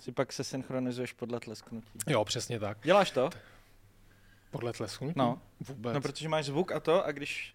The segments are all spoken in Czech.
Si pak se synchronizuješ podle tlesknutí. Jo, přesně tak. Děláš to? Podle tlesknutí? No. Vůbec. No, protože máš zvuk a to a když...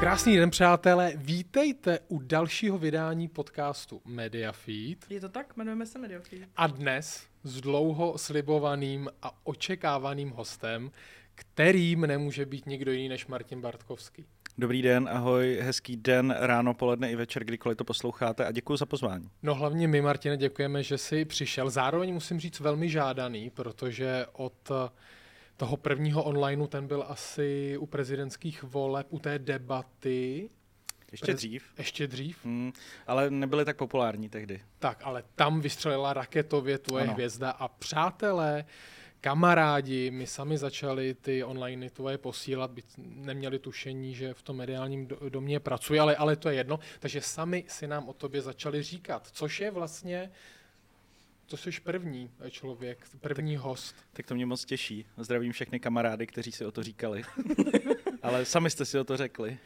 Krásný den, přátelé. Vítejte u dalšího vydání podcastu Mediafeed. Je to tak? Jmenujeme se Mediofeed. A dnes s dlouho slibovaným a očekávaným hostem, kterým nemůže být nikdo jiný než Martin Bartkovský. Dobrý den, ahoj, hezký den, ráno, poledne i večer, kdykoliv to posloucháte a děkuji za pozvání. No hlavně my, Martine, děkujeme, že jsi přišel. Zároveň musím říct velmi žádaný, protože od toho prvního onlineu ten byl asi u prezidentských voleb, u té debaty. Ještě dřív. Ještě dřív? Hmm, ale nebyly tak populární tehdy. Tak, ale tam vystřelila raketově tvoje ano. hvězda a přátelé, kamarádi, my sami začali ty online tvoje posílat, byť neměli tušení, že v tom mediálním domě pracuje, ale, ale to je jedno. Takže sami si nám o tobě začali říkat, což je vlastně to jsi první člověk, první tak, host. Tak to mě moc těší. Zdravím všechny kamarády, kteří si o to říkali. Ale sami jste si o to řekli.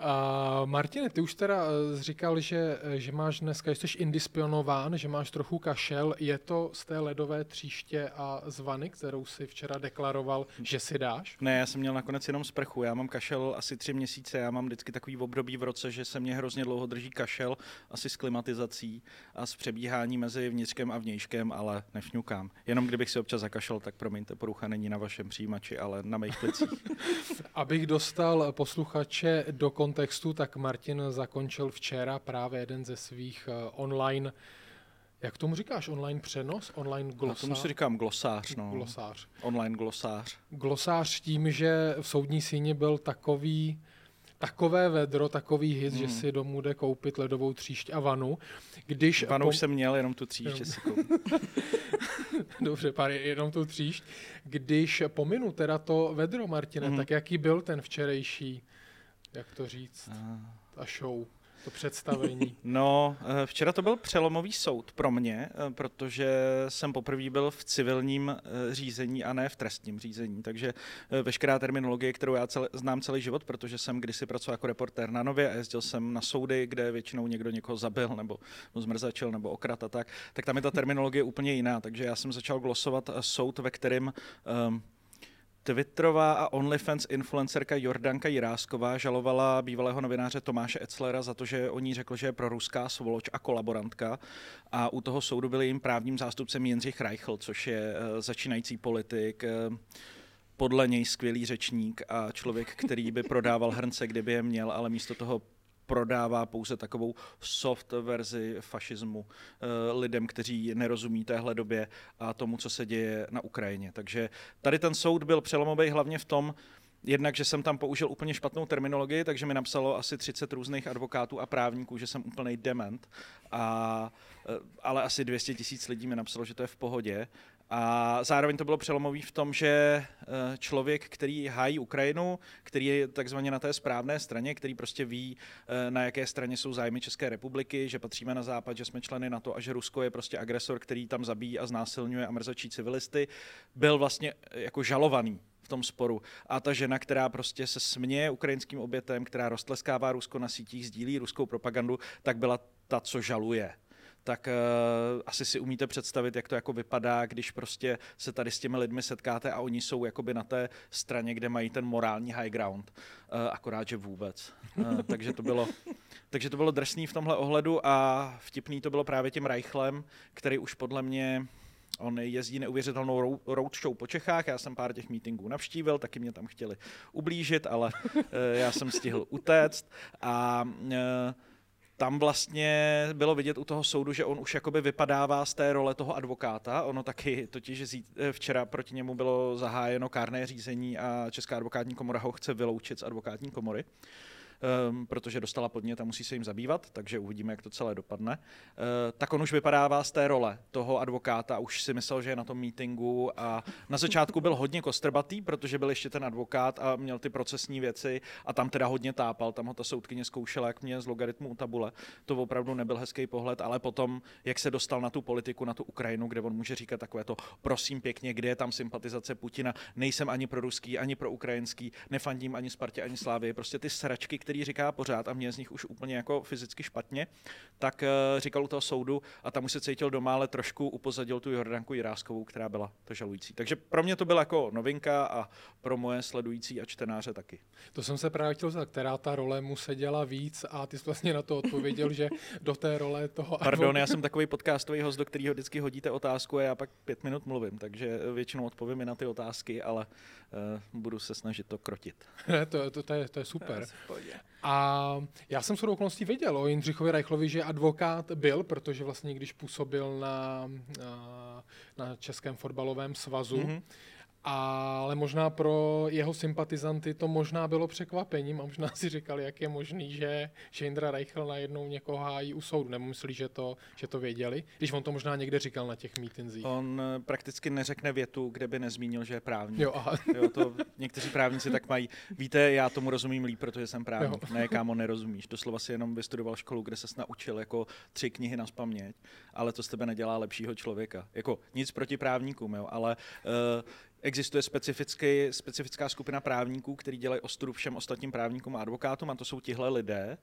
Uh, Martine, ty už teda eh, říkal, že, eh, že máš dneska, jsi indisponován, že máš trochu kašel. Je to z té ledové tříště a zvany, kterou si včera deklaroval, že si dáš? Ne, já jsem měl nakonec jenom sprchu. Já mám kašel asi tři měsíce. Já mám vždycky takový období v roce, že se mě hrozně dlouho drží kašel, asi s klimatizací a s přebíhání mezi vnitřkem a vnějškem, ale nefňukám. Jenom kdybych si občas zakašel, tak promiňte, porucha není na vašem přijímači, ale na mých plicích. Abych dostal posluchače do kontextu, tak Martin zakončil včera právě jeden ze svých uh, online jak tomu říkáš? Online přenos? Online glosář? No, tomu si říkám glosář, no. Glosář. Online glosář. Glosář tím, že v soudní síni byl takový, takové vedro, takový hit, hmm. že si domů jde koupit ledovou tříšť a vanu. Když vanu pom... už jsem měl, jenom tu tříšť si Dobře, pár, jenom tu tříšť. Když pominu teda to vedro, Martine, hmm. tak jaký byl ten včerejší jak to říct, ta show, to představení? No, eh, včera to byl přelomový soud pro mě, eh, protože jsem poprvé byl v civilním eh, řízení a ne v trestním řízení. Takže veškerá terminologie, kterou já celé, znám celý život, protože jsem kdysi pracoval jako reportér na Nově a jezdil jsem na soudy, kde většinou někdo někoho zabil nebo zmrzačil nebo okrat a tak, tak tam je ta terminologie úplně jiná. Takže já jsem začal glosovat soud, ve kterém um, Twitterová a OnlyFans influencerka Jordanka Jirásková žalovala bývalého novináře Tomáše Etzlera za to, že o ní řekl, že je proruská svoloč a kolaborantka. A u toho soudu byl jim právním zástupcem Jindřich Reichl, což je uh, začínající politik, uh, podle něj skvělý řečník a člověk, který by prodával hrnce, kdyby je měl, ale místo toho prodává pouze takovou soft verzi fašismu eh, lidem, kteří nerozumí téhle době a tomu, co se děje na Ukrajině. Takže tady ten soud byl přelomový hlavně v tom, Jednak, že jsem tam použil úplně špatnou terminologii, takže mi napsalo asi 30 různých advokátů a právníků, že jsem úplný dement. A, eh, ale asi 200 tisíc lidí mi napsalo, že to je v pohodě. A zároveň to bylo přelomový v tom, že eh, člověk, který hájí Ukrajinu, který je takzvaně na té správné straně, který prostě ví, eh, na jaké straně jsou zájmy České republiky, že patříme na západ, že jsme členy na to a že Rusko je prostě agresor, který tam zabíjí a znásilňuje a mrzačí civilisty, byl vlastně eh, jako žalovaný v tom sporu. A ta žena, která prostě se směje ukrajinským obětem, která roztleskává Rusko na sítích, sdílí ruskou propagandu, tak byla ta, co žaluje tak uh, asi si umíte představit, jak to jako vypadá, když prostě se tady s těmi lidmi setkáte a oni jsou jakoby na té straně, kde mají ten morální high ground. Uh, akorát, že vůbec. Uh, takže to bylo, takže to bylo drsný v tomhle ohledu a vtipný to bylo právě tím Reichlem, který už podle mě On jezdí neuvěřitelnou roadshow po Čechách, já jsem pár těch meetingů navštívil, taky mě tam chtěli ublížit, ale já jsem stihl utéct a tam vlastně bylo vidět u toho soudu, že on už jakoby vypadává z té role toho advokáta. Ono taky totiž eh, včera proti němu bylo zahájeno kárné řízení a Česká advokátní komora ho chce vyloučit z advokátní komory um, protože dostala podnět a musí se jim zabývat, takže uvidíme, jak to celé dopadne. Uh, tak on už vypadává z té role toho advokáta, už si myslel, že je na tom meetingu a na začátku byl hodně kostrbatý, protože byl ještě ten advokát a měl ty procesní věci a tam teda hodně tápal, tam ho ta soudkyně zkoušela, jak mě z logaritmu u tabule. To opravdu nebyl hezký pohled, ale potom, jak se dostal na tu politiku, na tu Ukrajinu, kde on může říkat takové to, prosím pěkně, kde je tam sympatizace Putina, nejsem ani pro ruský, ani pro ukrajinský, nefandím ani Spartě, ani Slávy, prostě ty sračky, který říká pořád a mě z nich už úplně jako fyzicky špatně, tak říkal u toho soudu a tam už se cítil doma, ale trošku upozadil tu Jordanku Jiráskovou, která byla to žalující. Takže pro mě to byla jako novinka a pro moje sledující a čtenáře taky. To jsem se právě chtěl zeptat, která ta role mu se děla víc a ty jsi vlastně na to odpověděl, že do té role toho... Pardon, já jsem takový podcastový host, do kterého vždycky hodíte otázku a já pak pět minut mluvím, takže většinou odpovím i na ty otázky, ale uh, budu se snažit to krotit. Ne, to, to, to, je, to je super. A já jsem s okolností věděl o Jindřichovi Reichlovi, že advokát byl, protože vlastně když působil na, na, na Českém fotbalovém svazu, mm-hmm ale možná pro jeho sympatizanty to možná bylo překvapením a možná si říkali, jak je možný, že, že Indra Reichel najednou někoho hájí u soudu. Nebo myslí, že to, že to věděli? Když on to možná někde říkal na těch mítinzích. On eh, prakticky neřekne větu, kde by nezmínil, že je právník. Jo, aha. jo, to někteří právníci tak mají. Víte, já tomu rozumím líp, protože jsem právník. Jo. Ne, kámo, nerozumíš. Doslova si jenom vystudoval školu, kde se naučil jako tři knihy na spaměť, ale to z tebe nedělá lepšího člověka. Jako nic proti právníkům, jo, ale uh, Existuje specifický, specifická skupina právníků, kteří dělají ostudu všem ostatním právníkům a advokátům a to jsou tihle lidé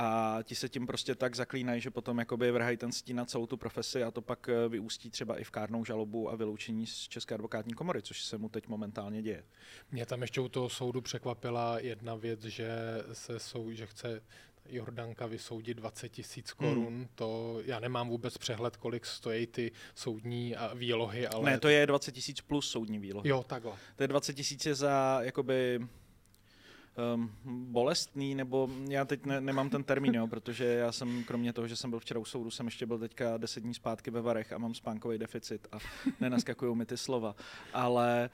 a ti se tím prostě tak zaklínají, že potom jakoby vrhají ten stín na celou tu profesi a to pak eh, vyústí třeba i v kárnou žalobu a vyloučení z České advokátní komory, což se mu teď momentálně děje. Mě tam ještě u toho soudu překvapila jedna věc, že se sou, že chce Jordanka vysoudit 20 tisíc korun, hmm. to já nemám vůbec přehled, kolik stojí ty soudní výlohy, ale... Ne, to je 20 tisíc plus soudní výlohy. Jo, takhle. To je 20 tisíc za jakoby um, bolestný, nebo já teď ne, nemám ten termín, jo, protože já jsem, kromě toho, že jsem byl včera u soudu, jsem ještě byl teďka deset dní zpátky ve Varech a mám spánkový deficit a nenaskakují mi ty slova. Ale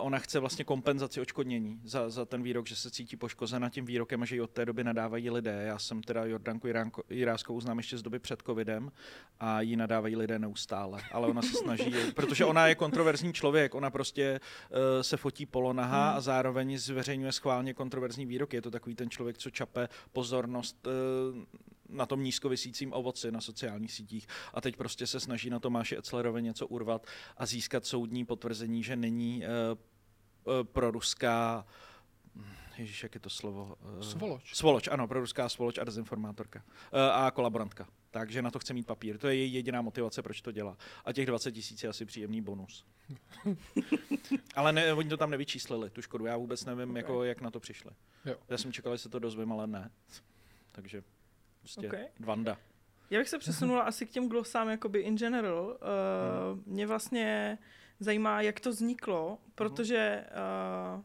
ona chce vlastně kompenzaci očkodnění za, za ten výrok, že se cítí poškozena tím výrokem a že ji od té doby nadávají lidé. Já jsem teda Jordanku Jiráskou znám ještě z doby před covidem a ji nadávají lidé neustále. Ale ona se snaží, protože ona je kontroverzní člověk, ona prostě uh, se fotí polonaha hmm. a zároveň zveřejňuje schválně kontroverzní výroky. Je to takový ten člověk, co čape pozornost uh, na tom nízkovisícím ovoci na sociálních sítích a teď prostě se snaží na Tomáši Eclerovi něco urvat a získat soudní potvrzení, že není uh, uh, proruská Ježíš, jak je to slovo? Uh, svoloč. Svoloč, ano, proruská svoloč a dezinformátorka. A kolaborantka. Takže na to chce mít papír. To je její jediná motivace, proč to dělá. A těch 20 tisíc je asi příjemný bonus. ale ne, oni to tam nevyčíslili, tu škodu. Já vůbec nevím, okay. jako, jak na to přišli. Jo. Já jsem čekal, že se to dozvím, ale ne. Takže Prostě okay. Vanda. Já bych se přesunula asi k těm glosám jakoby in general. Uh, hmm. Mě vlastně zajímá, jak to vzniklo, protože uh,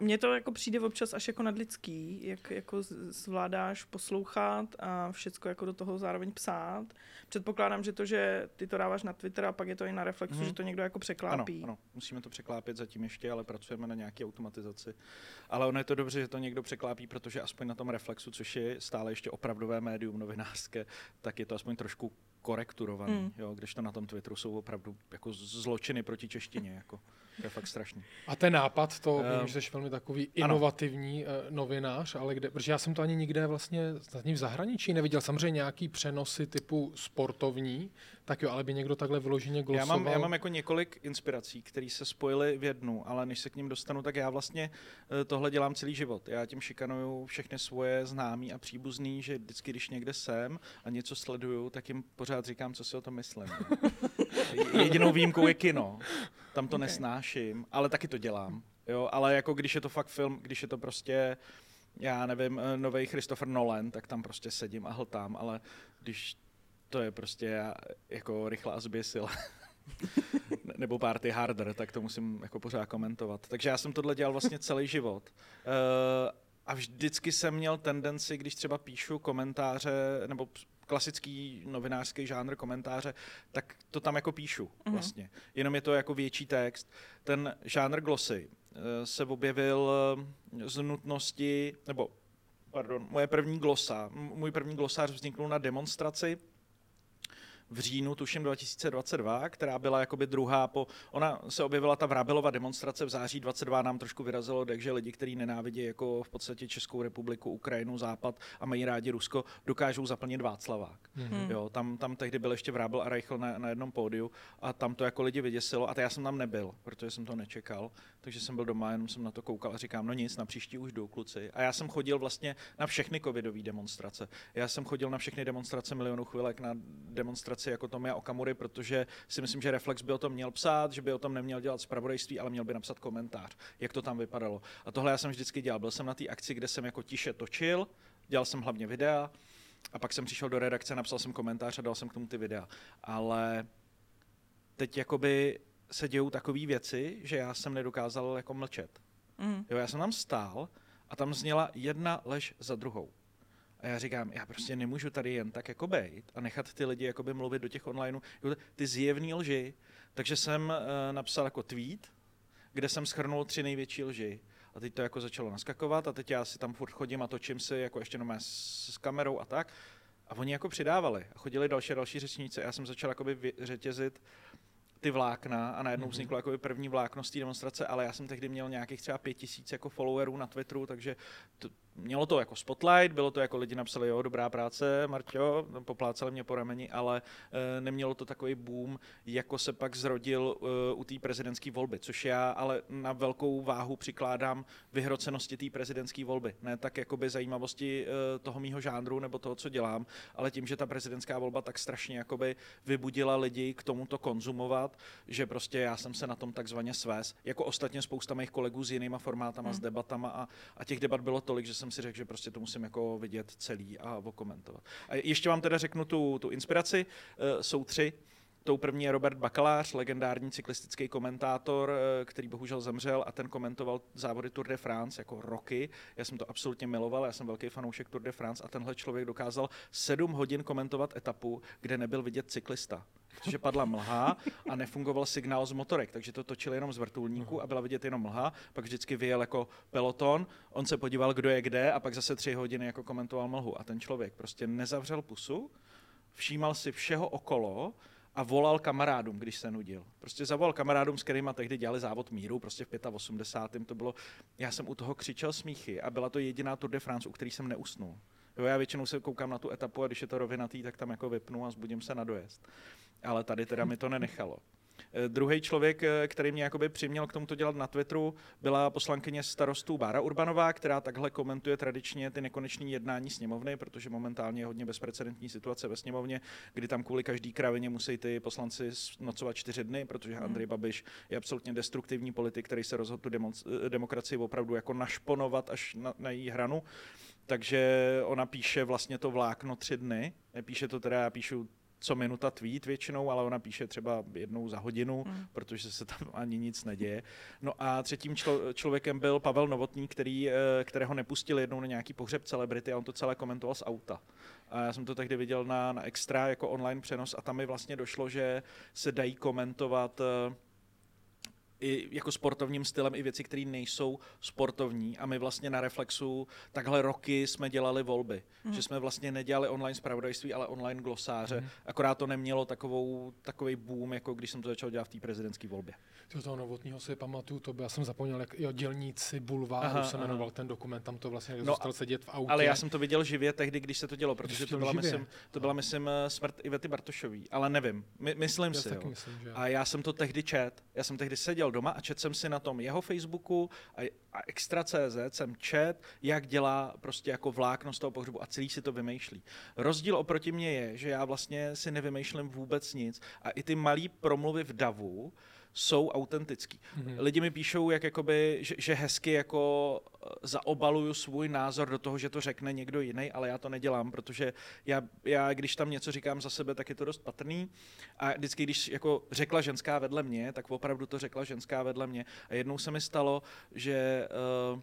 mně to jako přijde občas až jako nadlidský, jak jako zvládáš poslouchat a všecko jako do toho zároveň psát. Předpokládám, že to, že ty to dáváš na Twitter a pak je to i na Reflexu, hmm. že to někdo jako překlápí. Ano, ano, musíme to překlápit zatím ještě, ale pracujeme na nějaké automatizaci. Ale ono je to dobře, že to někdo překlápí, protože aspoň na tom Reflexu, což je stále ještě opravdové médium novinářské, tak je to aspoň trošku korekturovaný, mm. jo, když to na tom Twitteru jsou opravdu jako zločiny proti češtině. Jako. To je fakt strašný. A ten nápad, to uh, vím, že jsi velmi takový inovativní ano. Eh, novinář, ale kde, protože já jsem to ani nikde vlastně v zahraničí neviděl. Samozřejmě nějaký přenosy typu sportovní, tak jo, ale by někdo takhle vyloženě glosoval. Já mám, já mám jako několik inspirací, které se spojily v jednu, ale než se k ním dostanu, tak já vlastně eh, tohle dělám celý život. Já tím šikanuju všechny svoje známí a příbuzný, že vždycky, když někde jsem a něco sleduju, tak jim pořád říkám, co si o tom myslím. Jedinou výjimkou je kino. Tam to okay. nesnáším, ale taky to dělám. Jo, ale jako když je to fakt film, když je to prostě já nevím, eh, nový Christopher Nolan, tak tam prostě sedím a hltám, ale když to je prostě jako rychle a zběsil. nebo Party Harder, tak to musím jako pořád komentovat. Takže já jsem tohle dělal vlastně celý život. Uh, a vždycky jsem měl tendenci, když třeba píšu komentáře, nebo klasický novinářský žánr komentáře, tak to tam jako píšu mm-hmm. vlastně. Jenom je to jako větší text. Ten žánr glosy uh, se objevil z nutnosti, nebo pardon, moje první glosa, můj první glosář vznikl na demonstraci v říjnu, tuším 2022, která byla jakoby druhá po, ona se objevila ta Vrábelova demonstrace v září 22, nám trošku vyrazilo, takže lidi, kteří nenávidí jako v podstatě Českou republiku, Ukrajinu, Západ a mají rádi Rusko, dokážou zaplnit Václavák. Mm-hmm. Jo, tam, tam tehdy byl ještě Vrábel a Reichl na, na jednom pódiu a tam to jako lidi vyděsilo a já jsem tam nebyl, protože jsem to nečekal, takže jsem byl doma, jenom jsem na to koukal a říkám, no nic, na příští už jdu, kluci. A já jsem chodil vlastně na všechny covidové demonstrace. Já jsem chodil na všechny demonstrace milionů chvilek, na demonstraci jako Tomia Okamury, protože si myslím, že Reflex by o tom měl psát, že by o tom neměl dělat zpravodajství, ale měl by napsat komentář, jak to tam vypadalo. A tohle já jsem vždycky dělal. Byl jsem na té akci, kde jsem jako tiše točil, dělal jsem hlavně videa, a pak jsem přišel do redakce, napsal jsem komentář a dal jsem k tomu ty videa. Ale teď jakoby se dějou takové věci, že já jsem nedokázal jako mlčet. Mm. Jo, já jsem tam stál a tam zněla jedna lež za druhou. A já říkám, já prostě nemůžu tady jen tak jako bejt a nechat ty lidi jakoby mluvit do těch online, ty zjevný lži. Takže jsem uh, napsal jako tweet, kde jsem schrnul tři největší lži. A teď to jako začalo naskakovat a teď já si tam furt chodím a točím si jako ještě no s, s kamerou a tak. A oni jako přidávali a chodili další další řečníci. Já jsem začal jakoby řetězit ty vlákna a najednou mm-hmm. vzniklo jako první vlákno z té demonstrace, ale já jsem tehdy měl nějakých třeba pět tisíc jako followerů na Twitteru, takže to, mělo to jako spotlight, bylo to jako lidi napsali, jo, dobrá práce, Marťo, poplácali mě po rameni, ale e, nemělo to takový boom, jako se pak zrodil e, u té prezidentské volby, což já ale na velkou váhu přikládám vyhrocenosti té prezidentské volby. Ne tak jakoby zajímavosti e, toho mýho žánru nebo toho, co dělám, ale tím, že ta prezidentská volba tak strašně jakoby vybudila lidi k tomuto konzumovat, že prostě já jsem se na tom takzvaně svést, jako ostatně spousta mých kolegů s jinýma formátama, hmm. s debatama a, a těch debat bylo tolik, že jsem si řekl, že prostě to musím jako vidět celý a okomentovat. A ještě vám teda řeknu tu, tu inspiraci. Uh, jsou tři. Tou první je Robert Bakalář, legendární cyklistický komentátor, eh, který bohužel zemřel a ten komentoval závody Tour de France jako roky. Já jsem to absolutně miloval, já jsem velký fanoušek Tour de France a tenhle člověk dokázal sedm hodin komentovat etapu, kde nebyl vidět cyklista protože padla mlha a nefungoval signál z motorek, takže to točili jenom z vrtulníku a byla vidět jenom mlha, pak vždycky vyjel jako peloton, on se podíval, kdo je kde a pak zase tři hodiny jako komentoval mlhu a ten člověk prostě nezavřel pusu, všímal si všeho okolo a volal kamarádům, když se nudil. Prostě zavolal kamarádům, s kterými tehdy dělali závod míru, prostě v 85. to bylo, já jsem u toho křičel smíchy a byla to jediná Tour de France, u který jsem neusnul. Jo, já většinou se koukám na tu etapu a když je to rovinatý, tak tam jako vypnu a zbudím se na dojezd ale tady teda mi to nenechalo. Eh, Druhý člověk, eh, který mě jakoby přiměl k tomuto dělat na Twitteru, byla poslankyně starostů Bára Urbanová, která takhle komentuje tradičně ty nekonečné jednání sněmovny, protože momentálně je hodně bezprecedentní situace ve sněmovně, kdy tam kvůli každý kravině musí ty poslanci nocovat čtyři dny, protože hmm. Andrej Babiš je absolutně destruktivní politik, který se rozhodl tu eh, demokracii opravdu jako našponovat až na, na její hranu. Takže ona píše vlastně to vlákno tři dny. Nepíše to teda, já píšu co minuta tweet většinou, ale ona píše třeba jednou za hodinu, mm. protože se tam ani nic neděje. No a třetím člo, člověkem byl Pavel Novotný, který, eh, kterého nepustil jednou na nějaký pohřeb celebrity a on to celé komentoval z auta. A já jsem to tehdy viděl na, na Extra jako online přenos a tam mi vlastně došlo, že se dají komentovat uh, i jako sportovním stylem i věci, které nejsou sportovní. A my vlastně na Reflexu takhle roky jsme dělali volby. Mm. Že jsme vlastně nedělali online zpravodajství, ale online glosáře. Mm. Akorát to nemělo takovou, takový boom, jako když jsem to začal dělat v té prezidentské volbě. To toho novotního si pamatuju, to by, já jsem zapomněl, jak jo, dělníci bulváru se jmenoval aha. ten dokument, tam to vlastně no, dostal sedět v autě. Ale já jsem to viděl živě tehdy, když se to dělo, protože to byla, myslím, to byla, myslím, smrt Ivety Bartošový, ale nevím, My, myslím já si. Jo. Myslím, že... A já jsem to tehdy čet, já jsem tehdy seděl doma a čet jsem si na tom jeho Facebooku a, a Extra.cz jsem čet, jak dělá prostě jako vlákno z toho pohřbu a celý si to vymýšlí. Rozdíl oproti mě je, že já vlastně si nevymýšlím vůbec nic a i ty malý promluvy v davu, jsou autentický. Mm-hmm. Lidi mi píšou, jak jakoby, že, že hezky jako eh, zaobaluju svůj názor do toho, že to řekne někdo jiný, ale já to nedělám, protože já, já, když tam něco říkám za sebe, tak je to dost patrný a vždycky, když jako řekla ženská vedle mě, tak opravdu to řekla ženská vedle mě a jednou se mi stalo, že uh,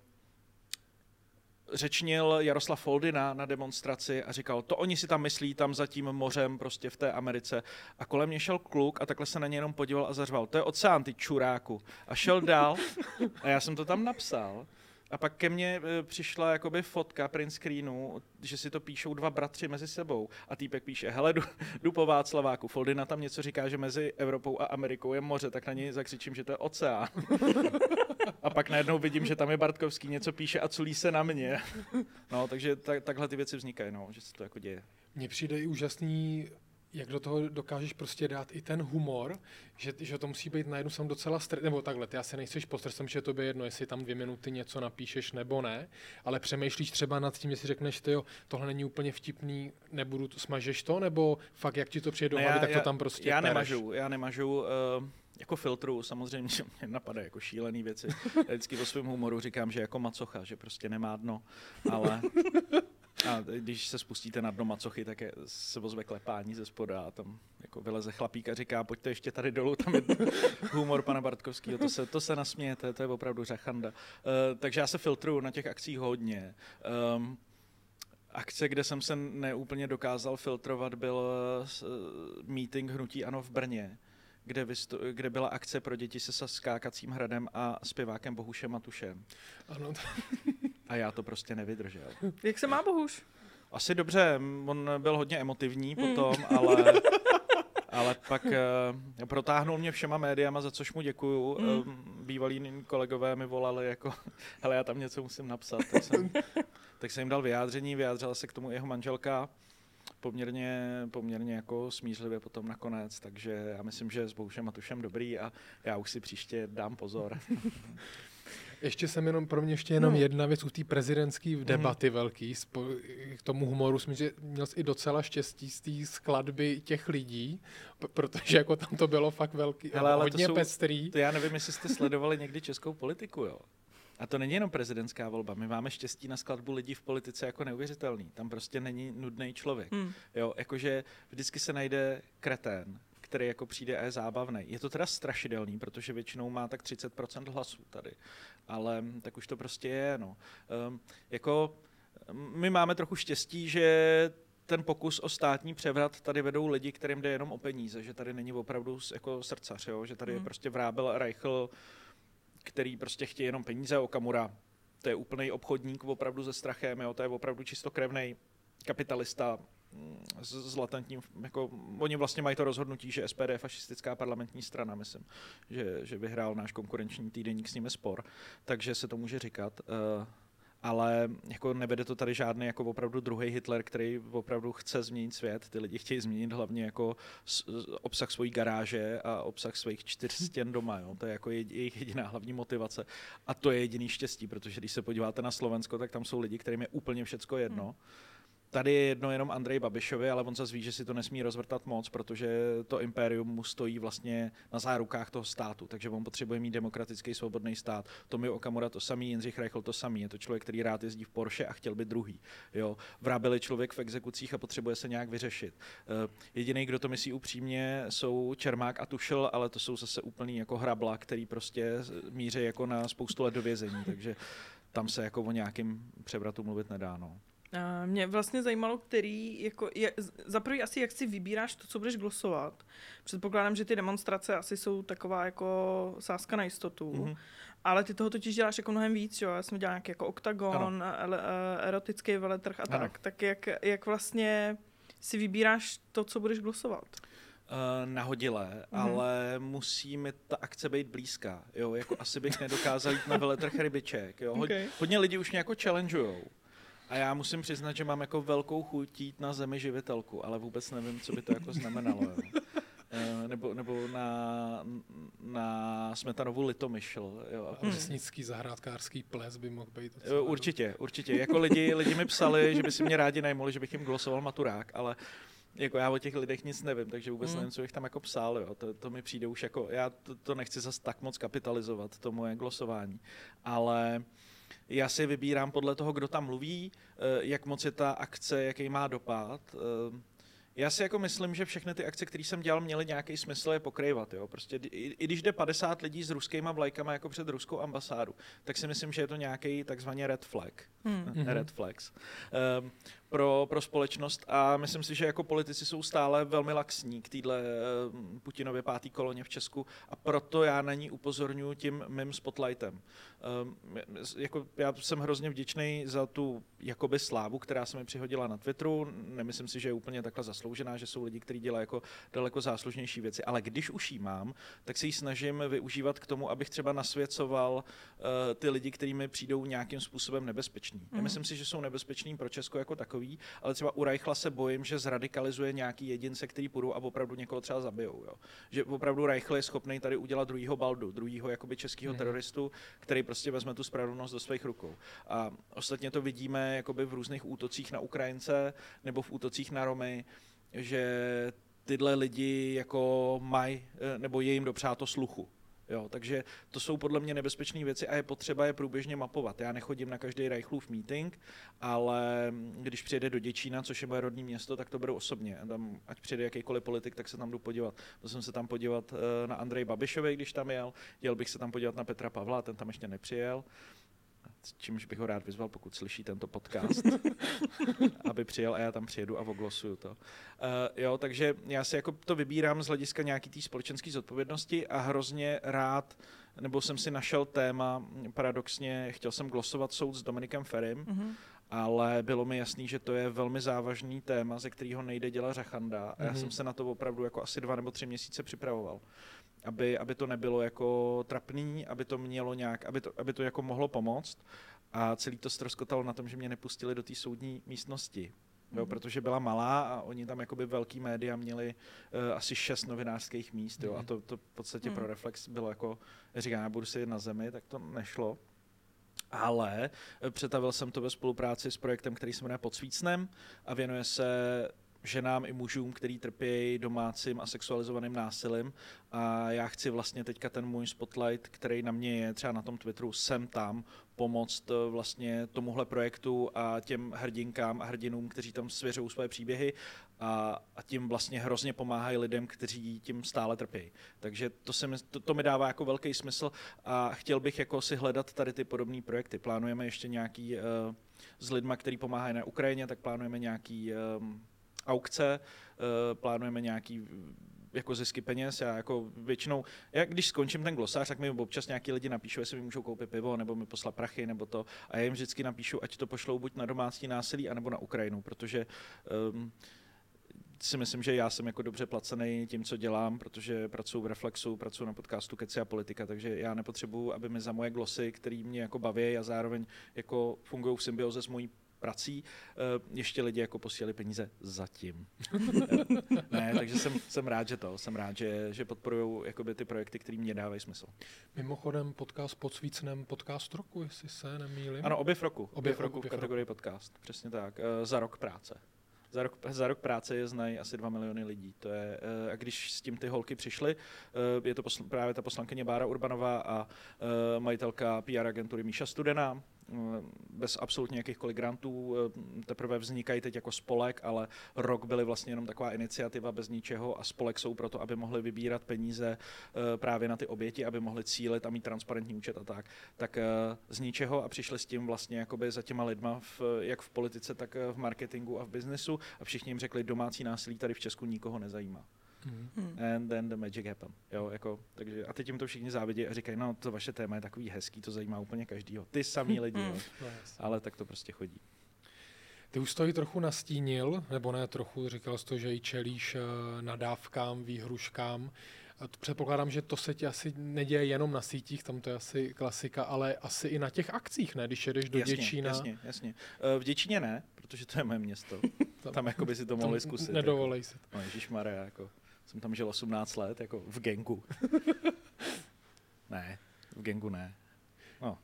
řečnil Jaroslav Foldy na, demonstraci a říkal, to oni si tam myslí, tam za tím mořem prostě v té Americe. A kolem mě šel kluk a takhle se na ně jenom podíval a zařval, to je oceán, ty čuráku. A šel dál a já jsem to tam napsal. A pak ke mně e, přišla jakoby fotka print screenu, že si to píšou dva bratři mezi sebou. A týpek píše, hele, jdu, jdu po Václaváku. Foldina tam něco říká, že mezi Evropou a Amerikou je moře, tak na něj zakřičím, že to je oceán. A pak najednou vidím, že tam je Bartkovský, něco píše a culí se na mě. no, takže tak, takhle ty věci vznikají, no, že se to jako děje. Mně přijde i úžasný jak do toho dokážeš prostě dát i ten humor, že, že to musí být najednou sam docela stres, nebo takhle, ty asi nejseš pod stresem, že to je jedno, jestli tam dvě minuty něco napíšeš nebo ne, ale přemýšlíš třeba nad tím, jestli řekneš, ty jo, tohle není úplně vtipný, nebudu, smažeš to, nebo fakt, jak ti to přijde do hlavy, tak to tam prostě Já pereš. nemažu, já nemažu, uh, jako filtru samozřejmě mě napadají jako šílené věci. Já vždycky o svém humoru říkám, že jako macocha, že prostě nemá dno, ale a když se spustíte na dno macochy, tak je, se ozve klepání ze spoda a tam jako vyleze chlapík a říká, pojďte ještě tady dolů, tam je humor pana Bartkovského, to se, to se nasmějete, to je opravdu řachanda. Uh, takže já se filtruju na těch akcích hodně. Um, akce, kde jsem se neúplně dokázal filtrovat, byl uh, meeting Hnutí Ano v Brně, kde, vystu, kde byla akce pro děti se skákacím hradem a zpěvákem Bohušem Matušem. Ano. a já to prostě nevydržel. Jak se má Bohuš? Asi dobře, on byl hodně emotivní hmm. potom, ale, ale pak uh, protáhnul mě všema médiama, za což mu děkuju. Mm. Uh, bývalí kolegové mi volali jako, hele, já tam něco musím napsat. Tak jsem, tak jsem jim dal vyjádření, vyjádřila se k tomu jeho manželka poměrně, poměrně jako smířlivě potom nakonec, takže já myslím, že s Bohušem Matušem dobrý a já už si příště dám pozor. Ještě jsem jenom, pro mě ještě jenom no. jedna věc u té prezidentské mhm. debaty mm. velký, k tomu humoru, myslím, že měl jsi i docela štěstí z té skladby těch lidí, protože jako tam to bylo fakt velký, Hele, ale hodně to jsou, pestrý. To já nevím, jestli jste sledovali někdy českou politiku, jo. A to není jenom prezidentská volba. My máme štěstí na skladbu lidí v politice jako neuvěřitelný. Tam prostě není nudný člověk. Hmm. Jo, jakože vždycky se najde kretén, který jako přijde a je zábavný. Je to teda strašidelný, protože většinou má tak 30% hlasů tady. Ale tak už to prostě je, no. Um, jako my máme trochu štěstí, že ten pokus o státní převrat tady vedou lidi, kterým jde jenom o peníze, že tady není opravdu jako srdcař, jo? že tady hmm. je prostě Vrábel, Reichl, který prostě chtějí jenom peníze, Okamura to je úplný obchodník opravdu se strachem, jo? to je opravdu čistokrevný kapitalista mm, s, s latentním, jako, oni vlastně mají to rozhodnutí, že SPD je fašistická parlamentní strana, myslím, že, že vyhrál náš konkurenční týdenník s nimi spor, takže se to může říkat. Uh, ale jako nevede to tady žádný jako opravdu druhý Hitler, který opravdu chce změnit svět. Ty lidi chtějí změnit hlavně jako obsah svojí garáže a obsah svých čtyř stěn doma. Jo. To je jako jejich jediná hlavní motivace. A to je jediný štěstí, protože když se podíváte na Slovensko, tak tam jsou lidi, kterým je úplně všecko jedno. Hmm Tady je jedno jenom Andrej Babišovi, ale on zase ví, že si to nesmí rozvrtat moc, protože to impérium mu stojí vlastně na zárukách toho státu, takže on potřebuje mít demokratický svobodný stát. Tomi Okamura to samý, Jindřich Reichl to samý. Je to člověk, který rád jezdí v Porsche a chtěl být druhý. Jo. Vrábili člověk v exekucích a potřebuje se nějak vyřešit. Uh, jediný, kdo to myslí upřímně, jsou Čermák a Tušel, ale to jsou zase úplný jako hrabla, který prostě míří jako na spoustu let do vězení, takže tam se jako o nějakým převratu mluvit nedá. No. Mě vlastně zajímalo, který, jako, je, za prvý asi jak si vybíráš to, co budeš glosovat. Předpokládám, že ty demonstrace asi jsou taková jako sázka na jistotu, mm-hmm. ale ty toho totiž děláš jako mnohem víc, jo? Já jsem dělal nějaký jako oktagon, erotický veletrh a ano. tak. Tak jak, jak vlastně si vybíráš to, co budeš glosovat? Uh, nahodilé, mm-hmm. ale musí mi ta akce být blízká. Jo, jako asi bych nedokázal jít na veletrh rybiček. Jo. Hod, okay. Hodně lidí už mě jako challengeujou. A já musím přiznat, že mám jako velkou chuť jít na zemi živitelku, ale vůbec nevím, co by to jako znamenalo. Jo. Uh, nebo, nebo na, na Smetanovu litomyšl. Jo. Řesnický zahrádkářský ples by mohl být. Určitě, určitě. Jako lidi, lidi mi psali, že by si mě rádi najmuli, že bych jim glosoval maturák, ale jako já o těch lidech nic nevím, takže vůbec hmm. nevím, co bych tam jako psal, jo. To, to mi přijde už jako, já to, to nechci zas tak moc kapitalizovat, to moje glosování, ale uh, já si vybírám podle toho, kdo tam mluví, eh, jak moc je ta akce, jaký má dopad. Eh, já si jako myslím, že všechny ty akce, které jsem dělal, měly nějaký smysl je pokrývat. Jo? Prostě i, i když jde 50 lidí s ruskýma vlajkama jako před ruskou ambasádu, tak si myslím, že je to nějaký takzvaný red flag. Hmm. red flags. Um, pro, pro společnost a myslím si, že jako politici jsou stále velmi laxní k téhle uh, Putinově pátý koloně v Česku a proto já na ní upozorňuji tím mým spotlightem. Um, jako já jsem hrozně vděčný za tu jakoby slávu, která se mi přihodila na Twitteru. Nemyslím si, že je úplně takhle zasloužená, že jsou lidi, kteří dělají jako daleko záslužnější věci, ale když už jí mám, tak se ji snažím využívat k tomu, abych třeba nasvěcoval uh, ty lidi, kteří mi přijdou nějakým způsobem nebezpeční. Mm. Nemyslím si, že jsou nebezpeční pro Česko jako takový, ale třeba u Reichla se bojím, že zradikalizuje nějaký jedince, který půjdou a opravdu někoho třeba zabijou. Jo. Že opravdu Reichl je schopný tady udělat druhýho baldu, druhýho jakoby českého mm. teroristu, který prostě vezme tu spravedlnost do svých rukou. A ostatně to vidíme jakoby v různých útocích na Ukrajince nebo v útocích na Romy, že tyhle lidi jako mají, eh, nebo je jim dopřát to sluchu. Jo, takže to jsou podle mě nebezpečné věci a je potřeba je průběžně mapovat. Já nechodím na každý Reichlův meeting, ale když přijede do Děčína, což je moje rodní město, tak to beru osobně. Tam, ať přijde jakýkoliv politik, tak se tam jdu podívat. Byl jsem se tam podívat eh, na Andrej Babišovi, když tam jel. Jel bych se tam podívat na Petra Pavla, ten tam ještě nepřijel čímž bych ho rád vyzval, pokud slyší tento podcast, aby přijel a já tam přijedu a oglosuju to. Uh, jo, takže já si jako to vybírám z hlediska nějaký té společenské zodpovědnosti a hrozně rád, nebo jsem si našel téma, paradoxně chtěl jsem glosovat soud s Dominikem Ferim, mm-hmm. Ale bylo mi jasný, že to je velmi závažný téma, ze kterého nejde dělat řachanda a já mm-hmm. jsem se na to opravdu jako asi dva nebo tři měsíce připravoval aby, aby to nebylo jako trapný, aby to mělo nějak, aby to, aby to jako mohlo pomoct. A celý to ztroskotalo na tom, že mě nepustili do té soudní místnosti. Jo, mm-hmm. protože byla malá a oni tam jakoby velký média měli uh, asi šest novinářských míst jo, mm-hmm. a to, to v podstatě mm-hmm. pro Reflex bylo jako, říkám, já budu si na zemi, tak to nešlo. Ale eh, přetavil jsem to ve spolupráci s projektem, který se jmenuje Podsvícnem a věnuje se ženám i mužům, který trpějí domácím a sexualizovaným násilím. A já chci vlastně teďka ten můj spotlight, který na mě je třeba na tom Twitteru, sem tam, pomoct eh, vlastně tomuhle projektu a těm hrdinkám a hrdinům, kteří tam svěřují své příběhy a, a tím vlastně hrozně pomáhají lidem, kteří tím stále trpí. Takže to, se mi, to, to mi dává jako velký smysl a chtěl bych jako si hledat tady ty podobné projekty. Plánujeme ještě nějaký uh, s lidma, který pomáhají na Ukrajině, tak plánujeme nějaký um, aukce, eh, plánujeme nějaký jako zisky peněz. Já jako většinou, já když skončím ten glosář, tak mi občas nějaký lidi napíšou, jestli mi můžou koupit pivo, nebo mi poslat prachy, nebo to. A já jim vždycky napíšu, ať to pošlou buď na domácí násilí, anebo na Ukrajinu, protože um, si myslím, že já jsem jako dobře placený tím, co dělám, protože pracuji v Reflexu, pracuji na podcastu Keci a politika, takže já nepotřebuji, aby mi za moje glosy, které mě jako baví a zároveň jako fungují v symbioze s mojí prací, eh, ještě lidi jako posílali peníze zatím. ne, takže jsem, jsem rád, že to, jsem rád, že, že podporují ty projekty, které mě dávají smysl. Mimochodem podcast pod svícnem podcast roku, jestli se nemýlím. Ano, objev roku. Objev, roku objev v kategorii roku. podcast, přesně tak. Eh, za rok práce. Za rok, za rok práce je znají asi 2 miliony lidí. To je, eh, a když s tím ty holky přišly, je to posl- právě ta poslankyně Bára Urbanová a majitelka PR agentury Míša Studená, bez absolutně jakýchkoliv grantů, eh, teprve vznikají teď jako spolek, ale rok byly vlastně jenom taková iniciativa bez ničeho a spolek jsou proto, aby mohli vybírat peníze eh, právě na ty oběti, aby mohli cílit a mít transparentní účet a tak. Tak z ničeho a přišli s tím vlastně jakoby za těma lidma, v, jak v politice, tak v marketingu a v biznesu a všichni jim řekli, domácí násilí tady v Česku nikoho nezajímá. Mm. And then the magic happened. Jo, jako, takže, a teď jim to všichni závidí a říkají, no to vaše téma je takový hezký, to zajímá úplně každýho. Ty samý lidi, jo. No, ale tak to prostě chodí. Ty už to i trochu nastínil, nebo ne trochu, říkal jsi to, že i čelíš eh, nadávkám, výhruškám. Předpokládám, že to se ti asi neděje jenom na sítích, tam to je asi klasika, ale asi i na těch akcích, ne? Když jedeš do jasně, Děčína. Jasně, jasně. Eh, v Děčíně ne, protože to je moje město. tam, tam jako by si to mohli zkusit. Nedovolej jako. si. No, Maria, jako jsem tam žil 18 let, jako v gengu. ne, v gengu ne. No,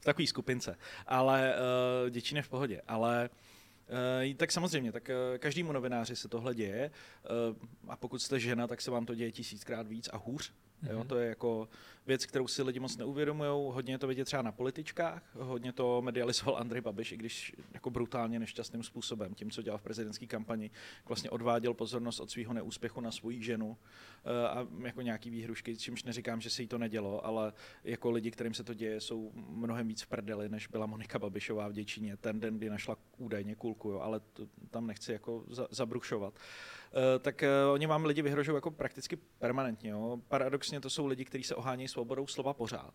v takové skupince. Ale uh, děčín je v pohodě. Ale Uh, tak samozřejmě, tak uh, každému novináři se tohle děje uh, a pokud jste žena, tak se vám to děje tisíckrát víc a hůř, Mm-hmm. Jo, to je jako věc, kterou si lidi moc neuvědomují. Hodně je to vidět třeba na političkách, hodně to medializoval Andrej Babiš, i když jako brutálně nešťastným způsobem, tím, co dělal v prezidentské kampani, vlastně odváděl pozornost od svého neúspěchu na svoji ženu eh, a jako nějaký výhrušky, čímž neříkám, že se jí to nedělo, ale jako lidi, kterým se to děje, jsou mnohem víc v prdeli, než byla Monika Babišová v Děčíně ten den, kdy našla údajně kulku, jo, ale to, tam nechci jako zabrušovat. Eh, tak eh, oni vám lidi vyhrožují jako prakticky permanentně. Jo. Paradoxně to jsou lidi, kteří se ohánějí svobodou slova pořád.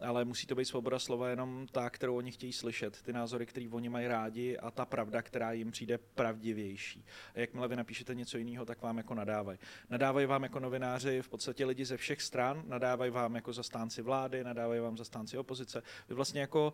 Ale musí to být svoboda slova jenom ta, kterou oni chtějí slyšet, ty názory, které oni mají rádi a ta pravda, která jim přijde pravdivější. A jakmile vy napíšete něco jiného, tak vám jako nadávají. Nadávají vám jako novináři v podstatě lidi ze všech stran, nadávají vám jako zastánci vlády, nadávají vám zastánci opozice. Vy vlastně jako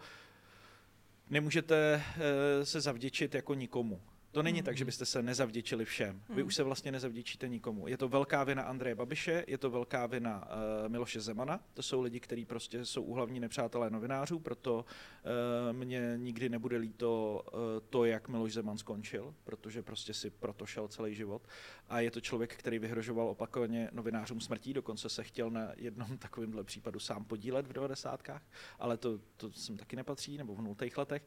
nemůžete eh, se zavděčit jako nikomu. To není tak, že hmm. byste se nezavděčili všem. Vy hmm. už se vlastně nezavděčíte nikomu. Je to velká vina Andreje Babiše, je to velká vina uh, Miloše Zemana. To jsou lidi, kteří prostě jsou úhlavní nepřátelé novinářů, proto uh, mě nikdy nebude líto uh, to, jak Miloš Zeman skončil, protože prostě si proto šel celý život. A je to člověk, který vyhrožoval opakovaně novinářům smrtí, dokonce se chtěl na jednom takovémhle případu sám podílet v 90. ale to, to sem taky nepatří, nebo v nultých letech.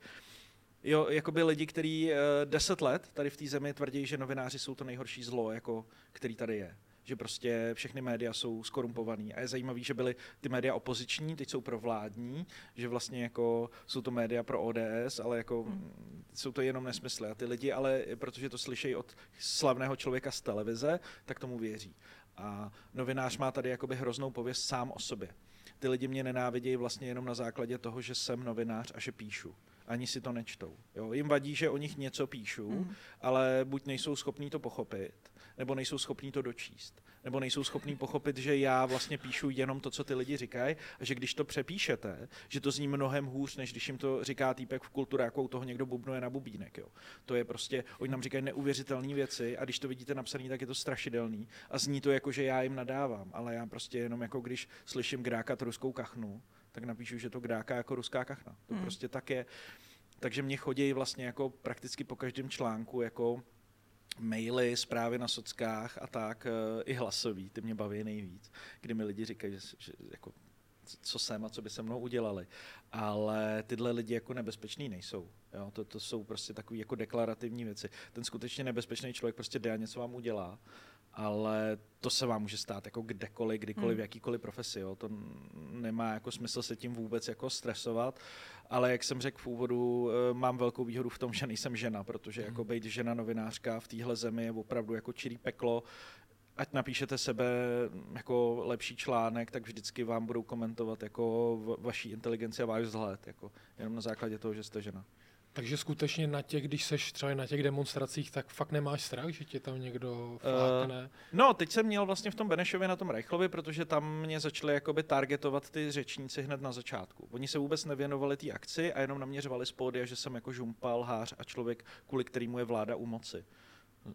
Jo, jako by lidi, kteří uh, deset let tady v té zemi tvrdí, že novináři jsou to nejhorší zlo, jako, který tady je. Že prostě všechny média jsou skorumpovaný. A je zajímavé, že byly ty média opoziční, teď jsou pro vládní, že vlastně jako jsou to média pro ODS, ale jako hmm. jsou to jenom nesmysly. A ty lidi, ale protože to slyšejí od slavného člověka z televize, tak tomu věří. A novinář má tady jakoby hroznou pověst sám o sobě. Ty lidi mě nenávidějí vlastně jenom na základě toho, že jsem novinář a že píšu ani si to nečtou. Jo? Jim vadí, že o nich něco píšu, mm. ale buď nejsou schopní to pochopit, nebo nejsou schopní to dočíst, nebo nejsou schopní pochopit, že já vlastně píšu jenom to, co ty lidi říkají, a že když to přepíšete, že to zní mnohem hůř, než když jim to říká týpek v kultuře, jako toho někdo bubnuje na bubínek. Jo? To je prostě, oni nám říkají neuvěřitelné věci a když to vidíte napsané, tak je to strašidelný a zní to jako, že já jim nadávám, ale já prostě jenom jako když slyším grákat ruskou kachnu, tak napíšu, že to gráka jako ruská kachna. To hmm. prostě tak je. Takže mě chodí vlastně jako prakticky po každém článku jako maily, zprávy na sockách a tak, eh, i hlasový, ty mě baví nejvíc, kdy mi lidi říkají, že, že jako, co jsem a co by se mnou udělali. Ale tyhle lidi jako nebezpeční nejsou. Jo? To, to jsou prostě takové jako deklarativní věci. Ten skutečně nebezpečný člověk prostě jde a něco vám udělá ale to se vám může stát jako kdekoliv, kdykoliv, hmm. v jakýkoliv profesi. Jo. To nemá jako smysl se tím vůbec jako stresovat, ale jak jsem řekl v úvodu, eh, mám velkou výhodu v tom, že nejsem žena, protože jako hmm. být žena novinářka v téhle zemi je opravdu jako čirý peklo. Ať napíšete sebe jako lepší článek, tak vždycky vám budou komentovat jako vaší inteligenci a váš vzhled, jako jenom na základě toho, že jste žena. Takže skutečně na těch, když seš třeba na těch demonstracích, tak fakt nemáš strach, že tě tam někdo flákne? Uh, no, teď jsem měl vlastně v tom Benešově na tom Reichlovi, protože tam mě začali jakoby targetovat ty řečníci hned na začátku. Oni se vůbec nevěnovali té akci a jenom naměřovali z pódia, že jsem jako žumpal, hář a člověk, kvůli kterému je vláda u moci.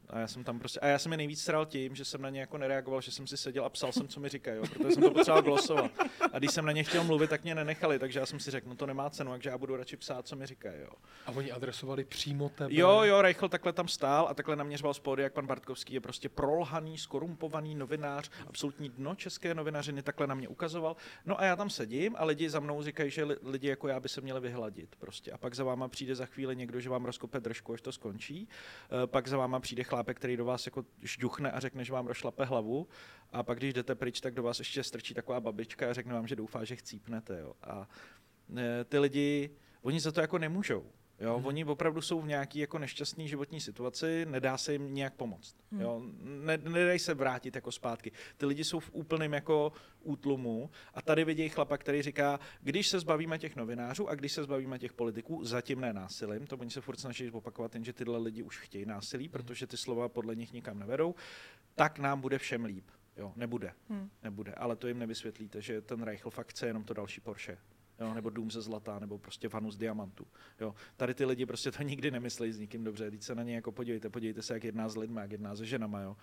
A já jsem tam prostě, a já jsem je nejvíc sral tím, že jsem na ně jako nereagoval, že jsem si seděl a psal jsem, co mi říkají, protože jsem to potřeboval glosovat. A když jsem na ně chtěl mluvit, tak mě nenechali, takže já jsem si řekl, no to nemá cenu, takže já budu radši psát, co mi říkají. Jo. A oni adresovali přímo tebe? Jo, jo, Reichl takhle tam stál a takhle naměřoval spody, jak pan Bartkovský je prostě prolhaný, skorumpovaný novinář, absolutní dno české novinařiny, takhle na mě ukazoval. No a já tam sedím a lidi za mnou říkají, že lidi jako já by se měli vyhladit prostě. A pak za váma přijde za chvíli někdo, že vám rozkope držku, až to skončí. E, pak za váma přijde chlápek, který do vás jako žduchne a řekne, že vám rozšlape hlavu. A pak, když jdete pryč, tak do vás ještě strčí taková babička a řekne vám, že doufá, že chcípnete. Jo. A e, ty lidi, oni za to jako nemůžou. Jo, hmm. Oni opravdu jsou v nějaké jako nešťastné životní situaci, nedá se jim nějak pomoct. Hmm. Jo, ne, nedají se vrátit jako zpátky. Ty lidi jsou v úplném jako útlumu a tady vidějí chlapa, který říká, když se zbavíme těch novinářů a když se zbavíme těch politiků, zatím ne násilím, to oni se furt snaží opakovat, že tyhle lidi už chtějí násilí, hmm. protože ty slova podle nich nikam nevedou, tak nám bude všem líp. Jo, nebude. Hmm. Nebude, ale to jim nevysvětlíte, že ten Reichl fakt chce jenom to další Porsche jo, nebo dům ze zlata, nebo prostě vanu z diamantu. Jo. Tady ty lidi prostě to nikdy nemyslí s nikým dobře. Teď se na ně jako podívejte, podívejte se, jak jedná s lidmi, jak jedná se ženama. Jo.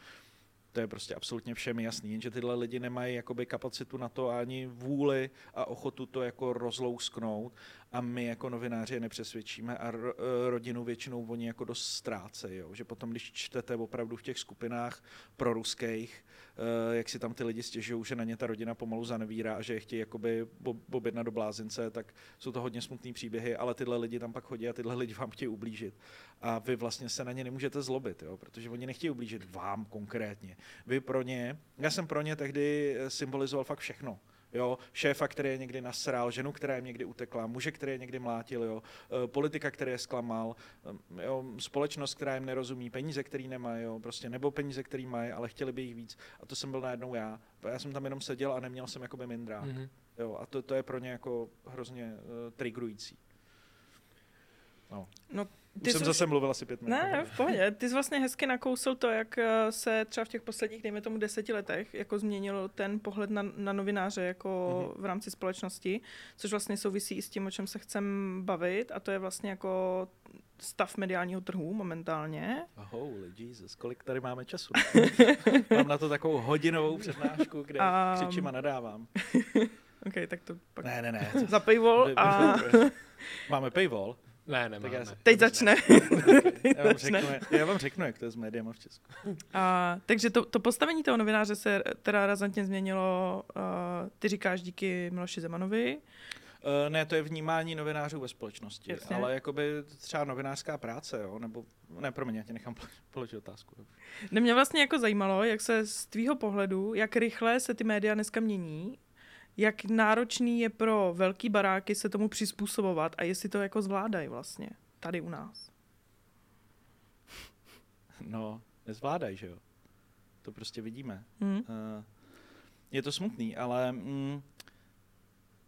To je prostě absolutně všem jasný, jenže tyhle lidi nemají jakoby kapacitu na to ani vůli a ochotu to jako rozlousknout a my jako novináři je nepřesvědčíme a ro, eh, rodinu většinou oni jako dost ztrácejí, jo? že potom, když čtete opravdu v těch skupinách proruských, uh, jak si tam ty lidi stěžují, že na ně ta rodina pomalu zanevírá a že je chtějí jakoby objednat do blázince, tak jsou to hodně smutné příběhy, ale tyhle lidi tam pak chodí a tyhle lidi vám chtějí ublížit. A vy vlastně se na ně nemůžete zlobit, jo? protože oni nechtějí ublížit vám konkrétně. Vy pro ně, já jsem pro ně tehdy symbolizoval fakt všechno jo, šéfa, který je někdy nasral, ženu, která je někdy utekla, muže, který je někdy mlátil, jo, eh, politika, který je zklamal, eh, jo, společnost, která jim nerozumí, peníze, který nemají, jo, prostě, nebo peníze, který mají, ale chtěli by jich víc. A to jsem byl najednou já. Já jsem tam jenom seděl a neměl jsem jakoby mindrák. Mm-hmm. Jo, a to, to je pro ně jako hrozně uh, triggerující. No. no ty Už jsem jsi... zase mluvil asi pět minut. Ne, v pohodě. Ty jsi vlastně hezky nakousl to, jak eh, se třeba v těch posledních, dejme tomu, deseti letech jako změnil ten pohled na, na novináře jako mm-hmm. v rámci společnosti, což vlastně souvisí i s tím, o čem se chcem bavit a to je vlastně jako stav mediálního trhu momentálně. Holy Jesus, kolik tady máme času? Mám na to takovou hodinovou přednášku, kde a... křičím a nadávám. OK, tak to pak... Ne, ne, ne. Za paywall a... Máme paywall. Ne, nemáme. Tak já, teď začne. já, vám řeknu, já vám řeknu, jak to je s médiama v Česku. A, takže to, to postavení toho novináře se teda razantně změnilo, uh, ty říkáš díky Miloši Zemanovi. Uh, ne, to je vnímání novinářů ve společnosti, Jasně. ale jakoby třeba novinářská práce, jo, nebo, ne, pro mě, já tě nechám položit otázku. Ne, mě vlastně jako zajímalo, jak se z tvýho pohledu, jak rychle se ty média dneska mění jak náročný je pro velký baráky se tomu přizpůsobovat a jestli to jako zvládají vlastně tady u nás. No, nezvládají, že jo. To prostě vidíme. Hmm. Uh, je to smutný, ale mm,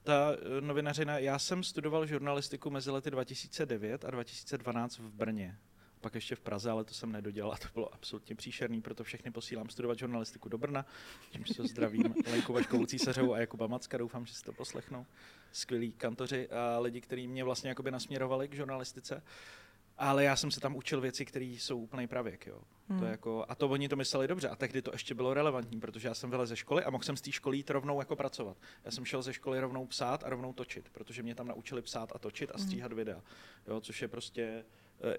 ta eh, novinařina, já jsem studoval žurnalistiku mezi lety 2009 a 2012 v Brně pak ještě v Praze, ale to jsem nedodělal a to bylo absolutně příšerný, proto všechny posílám studovat žurnalistiku do Brna, čímž se zdravím Lenku Vaškovou Císařovou a Jakuba Macka, doufám, že si to poslechnou. Skvělí kantoři a lidi, kteří mě vlastně jakoby nasměrovali k žurnalistice. Ale já jsem se tam učil věci, které jsou úplný pravěk. Jo. Hmm. To jako, a to oni to mysleli dobře. A tehdy to ještě bylo relevantní, protože já jsem vylez ze školy a mohl jsem z té školy jít rovnou jako pracovat. Já jsem šel ze školy rovnou psát a rovnou točit, protože mě tam naučili psát a točit a hmm. stříhat hmm. videa. Jo, což je prostě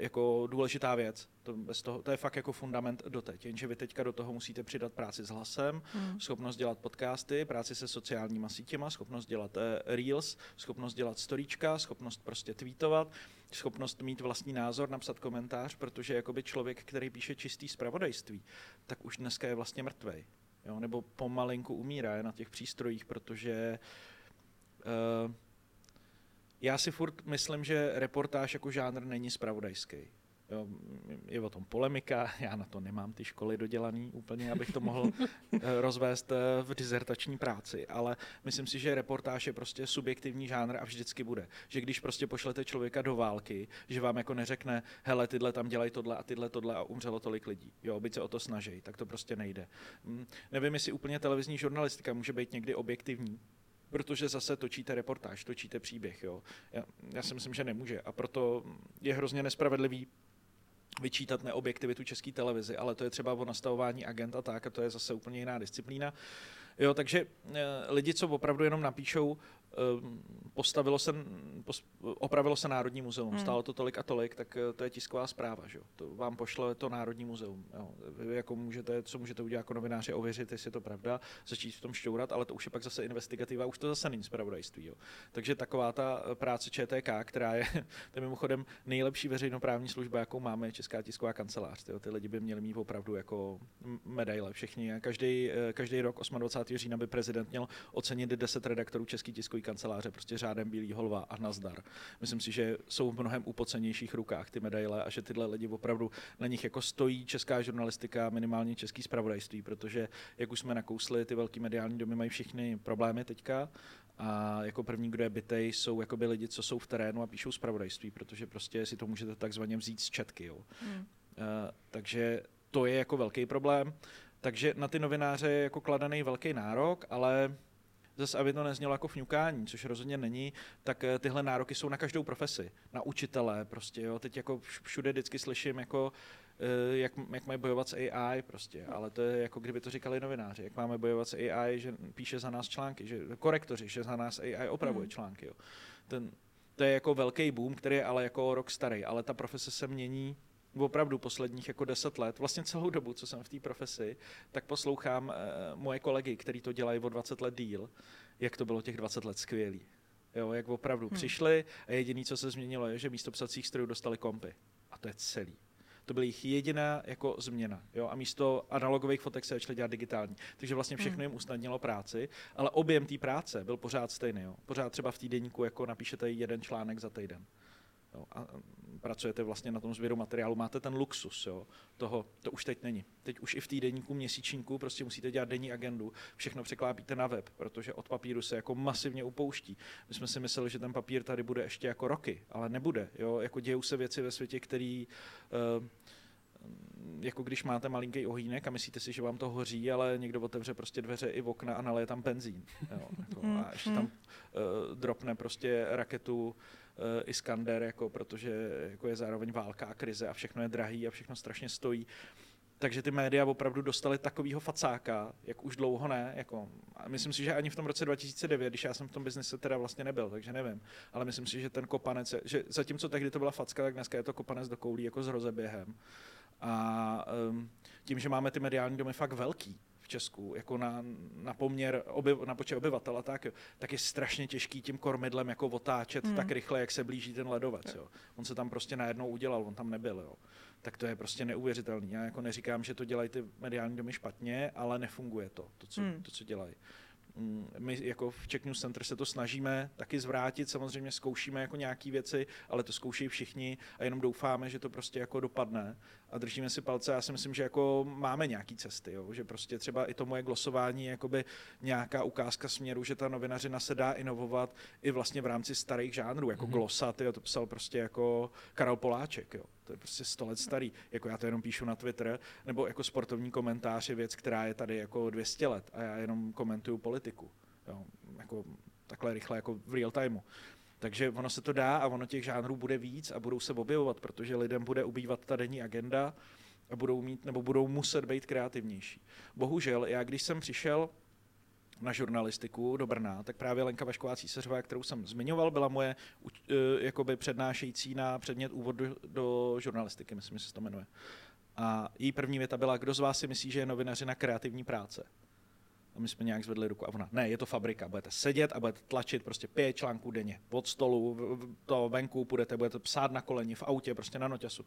jako důležitá věc. To, bez toho, to je fakt jako fundament doteď. Jenže vy teďka do toho musíte přidat práci s hlasem, hmm. schopnost dělat podcasty, práci se sociálníma sítěma, schopnost dělat uh, reels, schopnost dělat storíčka, schopnost prostě tweetovat, schopnost mít vlastní názor, napsat komentář, protože jakoby člověk, který píše čistý zpravodajství, tak už dneska je vlastně mrtvej. Jo? Nebo pomalinku umírá je na těch přístrojích, protože uh, já si furt myslím, že reportáž jako žánr není spravodajský. Jo, je o tom polemika, já na to nemám ty školy dodělaný úplně, abych to mohl eh, rozvést eh, v dizertační práci, ale myslím si, že reportáž je prostě subjektivní žánr a vždycky bude. Že když prostě pošlete člověka do války, že vám jako neřekne, hele, tyhle tam dělají tohle a tyhle tohle a umřelo tolik lidí, jo, byť se o to snaží, tak to prostě nejde. Hm, nevím, jestli úplně televizní žurnalistika může být někdy objektivní, protože zase točíte reportáž, točíte příběh. Jo. Já, já si myslím, že nemůže a proto je hrozně nespravedlivý vyčítat neobjektivitu české televizi, ale to je třeba o nastavování agenta tak a to je zase úplně jiná disciplína. Jo, takže e, lidi, co opravdu jenom napíšou, postavilo se, opravilo se Národní muzeum, hmm. stálo to tolik a tolik, tak eh, to je tisková zpráva, že? to vám pošle to Národní muzeum. Jo. Vy jako můžete, co můžete udělat jako novináři, ověřit, jestli je to pravda, začít v tom šťourat, ale to už je pak zase investigativa, už to zase není zpravodajství. Jo. Takže taková ta eh, práce ČTK, která je, to je mimochodem nejlepší veřejnoprávní služba, jakou máme, Česká tisková kancelář. Jo. Ty lidi by měli mít opravdu jako medaile všichni. Každý, eh, každý rok 28. října by prezident měl ocenit 10 redaktorů České tiskové kanceláře, prostě řádem bílý holva a nazdar. Myslím si, že jsou v mnohem upocenějších rukách ty medaile a že tyhle lidi opravdu na nich jako stojí česká žurnalistika, minimálně český spravodajství, protože jak už jsme nakousli, ty velký mediální domy mají všechny problémy teďka a jako první, kdo je bytej, jsou jakoby lidi, co jsou v terénu a píšou zpravodajství, protože prostě si to můžete takzvaně vzít z četky. Jo. Hmm. Uh, takže to je jako velký problém. Takže na ty novináře je jako kladený velký nárok, ale zase aby to neznělo jako fňukání, což rozhodně není, tak eh, tyhle nároky jsou na každou profesi, na učitele prostě, jo. Teď jako všude vždycky slyším jako eh, jak, jak mají bojovat s AI prostě, ale to je jako kdyby to říkali novináři, jak máme bojovat s AI, že píše za nás články, že korektoři, že za nás AI opravuje mm. články. Jo. Ten, to je jako velký boom, který je ale jako rok starý, ale ta profese se mění opravdu posledních jako deset let, vlastně celou dobu, co jsem v té profesi, tak poslouchám uh, moje kolegy, kteří to dělají o 20 let díl, jak to bylo těch 20 let skvělý. Jo, jak opravdu hmm. přišli a jediné, co se změnilo, je, že místo psacích strojů dostali kompy. A to je celý. To byla jejich jediná jako změna. Jo? A místo analogových fotek se začaly dělat digitální. Takže vlastně všechno hmm. jim usnadnilo práci, ale objem té práce byl pořád stejný. Jo? Pořád třeba v týdenníku jako napíšete jeden článek za týden. Jo, a pracujete vlastně na tom sběru materiálu, máte ten luxus, jo, toho, to už teď není. Teď už i v týdenníku, měsíčníku prostě musíte dělat denní agendu, všechno překlápíte na web, protože od papíru se jako masivně upouští. My jsme si mysleli, že ten papír tady bude ještě jako roky, ale nebude, jo, jako dějou se věci ve světě, který uh, jako když máte malinký ohýnek a myslíte si, že vám to hoří, ale někdo otevře prostě dveře i v okna a naleje tam benzín. Jo, jako, a ještě tam uh, dropne prostě raketu uh, Iskander, jako, protože jako je zároveň válka a krize a všechno je drahý a všechno strašně stojí. Takže ty média opravdu dostaly takového facáka, jak už dlouho ne. Jako, a myslím si, že ani v tom roce 2009, když já jsem v tom biznise teda vlastně nebyl, takže nevím. Ale myslím si, že ten kopanec, že zatímco tehdy to byla facka, tak dneska je to kopanec do koulí jako s rozeběhem. A um, tím, že máme ty mediální domy fakt velký, v Česku, jako na, na poměr, obyv, na počet obyvatel a tak, jo, tak je strašně těžký tím kormidlem jako otáčet hmm. tak rychle, jak se blíží ten ledovec. Jo. On se tam prostě najednou udělal, on tam nebyl. Jo. Tak to je prostě neuvěřitelný. Já jako neříkám, že to dělají ty mediální domy špatně, ale nefunguje to, to, co, hmm. to, co dělají. Mm, my jako v Czech News Center se to snažíme taky zvrátit, samozřejmě zkoušíme jako nějaké věci, ale to zkouší všichni a jenom doufáme, že to prostě jako dopadne a držíme si palce. Já si myslím, že jako máme nějaké cesty, jo? že prostě třeba i to moje glosování je jakoby nějaká ukázka směru, že ta novinařina se dá inovovat i vlastně v rámci starých žánrů, jako mm-hmm. glosat, jo? to psal prostě jako Karel Poláček, jo? to je prostě sto let starý, jako já to jenom píšu na Twitter, nebo jako sportovní komentář je věc, která je tady jako 200 let a já jenom komentuju politiku, jo? jako takhle rychle, jako v real timeu. Takže ono se to dá a ono těch žánrů bude víc a budou se objevovat, protože lidem bude ubývat ta denní agenda a budou mít nebo budou muset být kreativnější. Bohužel, já když jsem přišel na žurnalistiku do Brna, tak právě Lenka Vašková Císařová, kterou jsem zmiňoval, byla moje uh, jakoby přednášející na předmět úvod do, do žurnalistiky, myslím, že se to jmenuje. A její první věta byla, kdo z vás si myslí, že je novinařina kreativní práce? A my jsme nějak zvedli ruku a ona, ne, je to fabrika, budete sedět a budete tlačit prostě pět článků denně od stolu, to venku půjdete, budete psát na koleni, v autě, prostě na noťasu.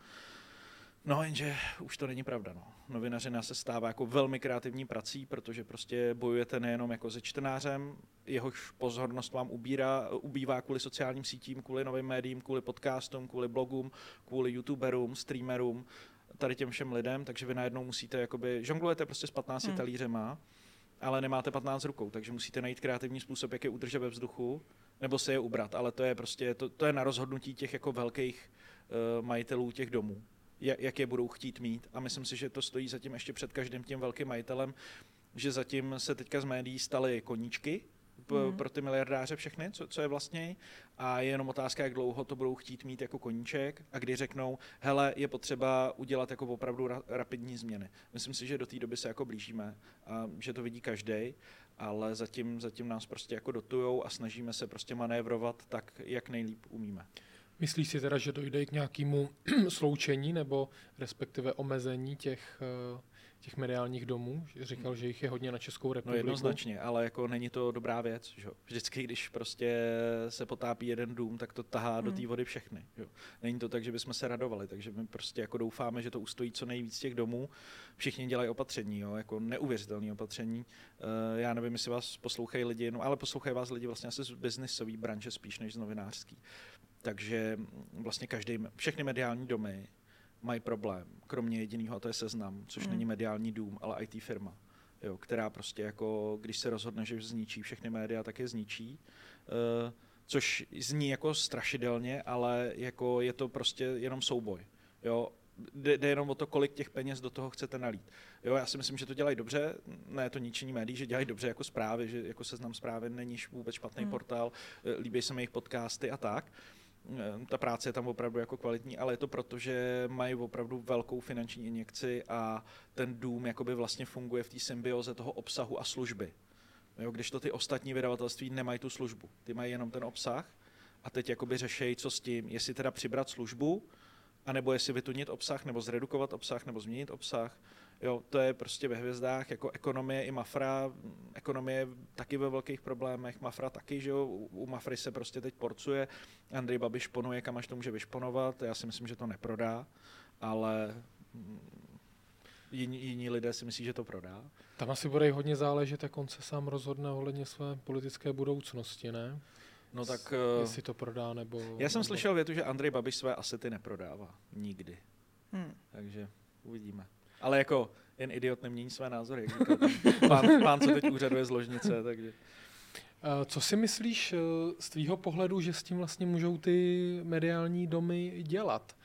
No jenže už to není pravda. No. Novinařina se stává jako velmi kreativní prací, protože prostě bojujete nejenom jako se čtenářem, jehož pozornost vám ubírá, ubývá kvůli sociálním sítím, kvůli novým médiím, kvůli podcastům, kvůli blogům, kvůli youtuberům, streamerům, tady těm všem lidem, takže vy najednou musíte, jakoby, žonglujete prostě s 15 hmm. talířema, ale nemáte 15 rukou, takže musíte najít kreativní způsob, jak je udržet ve vzduchu, nebo se je ubrat, ale to je prostě, to, to je na rozhodnutí těch jako velkých uh, majitelů těch domů, jak, jak je budou chtít mít. A myslím si, že to stojí zatím ještě před každým tím velkým majitelem, že zatím se teďka z médií staly koníčky, mm. pro ty miliardáře všechny, co, co je vlastně. A je jenom otázka, jak dlouho to budou chtít mít jako koníček a kdy řeknou, hele, je potřeba udělat jako opravdu ra- rapidní změny. Myslím si, že do té doby se jako blížíme a že to vidí každý, ale zatím, zatím nás prostě jako dotujou a snažíme se prostě manévrovat tak, jak nejlíp umíme. Myslíš si teda, že dojde k nějakému sloučení nebo respektive omezení těch uh těch mediálních domů. Říkal, že jich je hodně na Českou no, republiku. No jednoznačně, ale jako není to dobrá věc. Že? Vždycky, když prostě se potápí jeden dům, tak to tahá hmm. do té vody všechny. Že? Není to tak, že bychom se radovali, takže my prostě jako doufáme, že to ustojí co nejvíc těch domů. Všichni dělají opatření, jo? jako neuvěřitelné opatření. Uh, já nevím, jestli vás poslouchají lidi, no, ale poslouchají vás lidi vlastně asi z biznisové branže spíš než z novinářský. Takže vlastně každý, všechny mediální domy mají problém, kromě jediného, a to je seznam, což mm. není mediální dům, ale IT firma, jo, která prostě jako, když se rozhodne, že zničí všechny média, tak je zničí. Uh, což zní jako strašidelně, ale jako je to prostě jenom souboj. Jo, jde, jde jenom o to, kolik těch peněz do toho chcete nalít. Jo, já si myslím, že to dělají dobře, ne to ničení médií, že dělají dobře jako zprávy, že jako seznam zprávy není vůbec špatný hmm. portál, eh, líbí se mi jejich podcasty a tak. Ta práce je tam opravdu jako kvalitní, ale je to proto, že mají opravdu velkou finanční injekci a ten dům jakoby vlastně funguje v té symbioze toho obsahu a služby. Jo, když to ty ostatní vydavatelství nemají tu službu, ty mají jenom ten obsah a teď jakoby řešejí, co s tím, jestli teda přibrat službu, anebo jestli vytunit obsah, nebo zredukovat obsah, nebo změnit obsah. Jo, to je prostě ve hvězdách, jako ekonomie i Mafra, ekonomie taky ve velkých problémech, Mafra taky, že jo, u Mafry se prostě teď porcuje, Andrej Babiš ponuje, kam až to může vyšponovat, já si myslím, že to neprodá, ale mm, jiní, jiní lidé si myslí, že to prodá. Tam asi bude hodně záležet, jak on se sám rozhodne ohledně své politické budoucnosti, ne? No tak... Eh, jestli to prodá, nebo... Já jsem nebo... slyšel větu, že Andrej Babiš své asety neprodává. Nikdy. Hmm. Takže uvidíme. Ale jako jen idiot nemění své názory, jak pán, pán, co teď úřaduje z ložnice, takže... Eh, co si myslíš eh, z tvýho pohledu, že s tím vlastně můžou ty mediální domy dělat?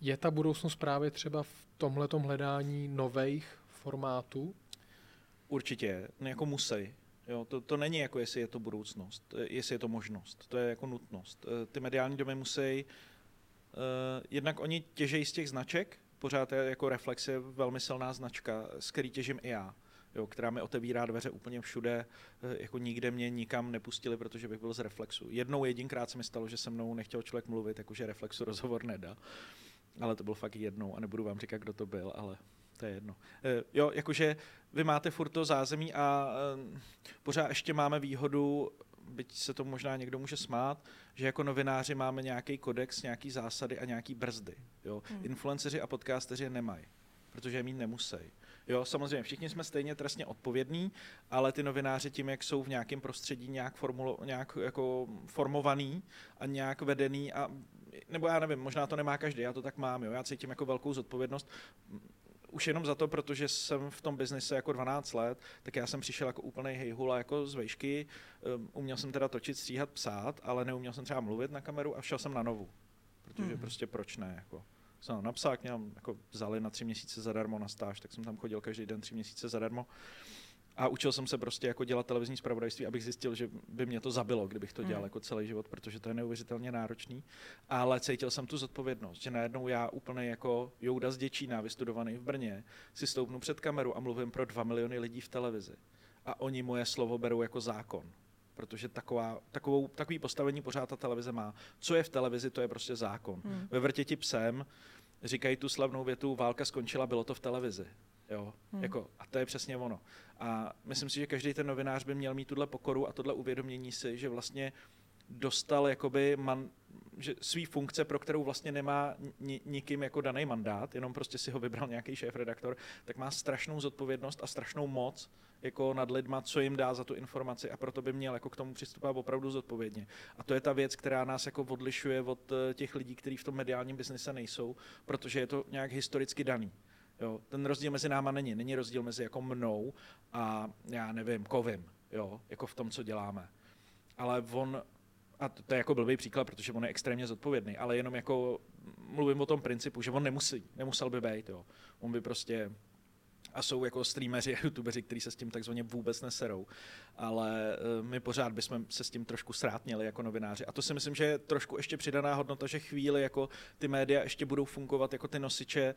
Je ta budoucnost právě třeba v tomhletom hledání nových formátů? Určitě, no jako musí. Jo, to, to není jako, jestli je to budoucnost, jestli je to možnost, to je jako nutnost. Eh, ty mediální domy musí, uh, jednak oni těžejí z těch značek, pořád je jako Reflex je velmi silná značka, z který těžím i já, jo, která mi otevírá dveře úplně všude, eh, jako nikde mě nikam nepustili, protože bych byl z Reflexu. Jednou jedinkrát se mi stalo, že se mnou nechtěl člověk mluvit, jakože Reflexu rozhovor nedá, ale to byl fakt jednou a nebudu vám říkat, kdo to byl, ale to je jedno. E, jo, jakože vy máte furt to zázemí a e, pořád ještě máme výhodu, byť se to možná někdo může smát, že jako novináři máme nějaký kodex, nějaký zásady a nějaký brzdy. Jo? Hmm. Influenceři a podcasteři je nemají, protože je mít nemusí. Jo, samozřejmě, všichni jsme stejně trestně odpovědní, ale ty novináři tím, jak jsou v nějakém prostředí nějak, formulo, nějak jako formovaný a nějak vedený a nebo já nevím, možná to nemá každý, já to tak mám, jo, já cítím jako velkou zodpovědnost už jenom za to, protože jsem v tom biznise jako 12 let, tak já jsem přišel jako úplný hejhula jako z vejšky. Um, uměl jsem teda točit, stříhat, psát, ale neuměl jsem třeba mluvit na kameru a šel jsem na novu. Protože mm. prostě proč ne, jako jsem napsal, mě jako vzali na tři měsíce zadarmo na stáž, tak jsem tam chodil každý den tři měsíce zadarmo. A učil jsem se prostě jako dělat televizní zpravodajství, abych zjistil, že by mě to zabilo, kdybych to dělal mm. jako celý život, protože to je neuvěřitelně náročný. Ale cítil jsem tu zodpovědnost, že najednou já úplně jako Jouda z Děčína, vystudovaný v Brně, si stoupnu před kameru a mluvím pro dva miliony lidí v televizi. A oni moje slovo berou jako zákon protože taková, takovou, takový postavení pořád ta televize má. Co je v televizi, to je prostě zákon. Hmm. Ve vrtěti psem říkají tu slavnou větu, válka skončila, bylo to v televizi. Jo? Hmm. Jako, a to je přesně ono. A myslím si, že každý ten novinář by měl mít tuhle pokoru a tohle uvědomění si, že vlastně dostal jakoby man, že svý funkce, pro kterou vlastně nemá ni, nikým jako daný mandát, jenom prostě si ho vybral nějaký šéf-redaktor, tak má strašnou zodpovědnost a strašnou moc jako nad lidma, co jim dá za tu informaci a proto by měl jako k tomu přistupovat opravdu zodpovědně. A to je ta věc, která nás jako odlišuje od eh, těch lidí, kteří v tom mediálním biznise nejsou, protože je to nějak historicky daný. Jo, ten rozdíl mezi náma není. Není rozdíl mezi jako mnou a já nevím, kovím, jo, jako v tom, co děláme. Ale on, a to, to je jako blbý příklad, protože on je extrémně zodpovědný, ale jenom jako mluvím o tom principu, že on nemusí, nemusel by být, jo. On by prostě a jsou jako streameři a youtubeři, kteří se s tím takzvaně vůbec neserou. Ale eh, my pořád bychom se s tím trošku srátněli jako novináři. A to si myslím, že je trošku ještě přidaná hodnota, že chvíli jako ty média ještě budou fungovat jako ty nosiče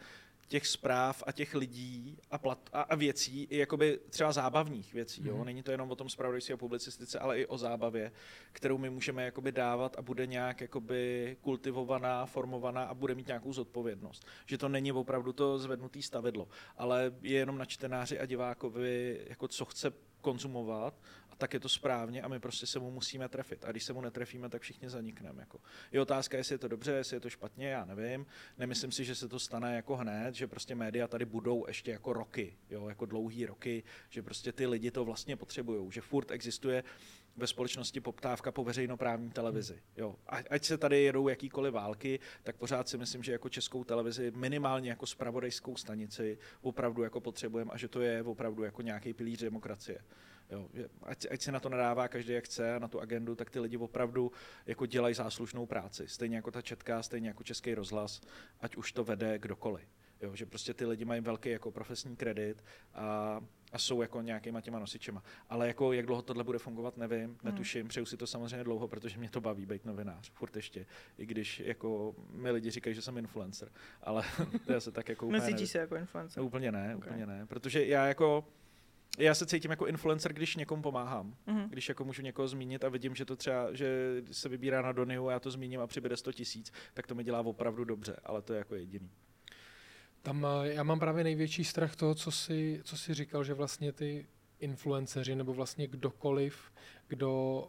těch zpráv a těch lidí a, plat, a, a věcí, i jakoby třeba zábavních věcí. Mm. Jo? Mhm. Není to jenom o tom zpravodajství a publicistice, ale i o zábavě, kterou my můžeme jakoby dávat a bude nějak jakoby kultivovaná, formovaná a bude mít nějakou zodpovědnost. Že to není opravdu to zvednutý stavidlo, ale je jenom na čtenáři a divákovi, jako co chce konzumovat a tak je to správně a my prostě se mu musíme trefit. A když se mu netrefíme, tak všichni zanikneme. Jako. Je otázka, jestli je to dobře, jestli je to špatně, já nevím. Nemyslím si, že se to stane jako hned, že prostě média tady budou ještě jako roky, jo, jako dlouhý roky, že prostě ty lidi to vlastně potřebují, že furt existuje ve společnosti poptávka po veřejnoprávní televizi. Jo. Ať se tady jedou jakýkoliv války, tak pořád si myslím, že jako českou televizi, minimálně jako spravodajskou stanici, opravdu jako potřebujeme a že to je opravdu jako nějaký pilíř demokracie. Jo, ať, ať se na to nadává každý jak chce na tu agendu, tak ty lidi opravdu jako dělají záslužnou práci. Stejně jako ta četka, stejně jako český rozhlas, ať už to vede kdokoliv. Jo, že prostě ty lidi mají velký jako profesní kredit a, a jsou jako nějakýma těma nosičema. Ale jako jak dlouho tohle bude fungovat, nevím, hmm. netuším, přeju si to samozřejmě dlouho, protože mě to baví být novinář, furt ještě, i když jako mi lidi říkají, že jsem influencer, ale já se tak jako úplně Necítíš se jako influencer? No, úplně ne, okay. úplně ne, protože já jako já se cítím jako influencer, když někomu pomáhám. Mm-hmm. Když jako můžu někoho zmínit a vidím, že to třeba, že se vybírá na Donyhu a já to zmíním a přibude 100 tisíc, tak to mi dělá opravdu dobře, ale to je jako jediný. Tam eh, já mám právě největší strach toho, co si, co si říkal, že vlastně ty influenceři nebo vlastně kdokoliv, kdo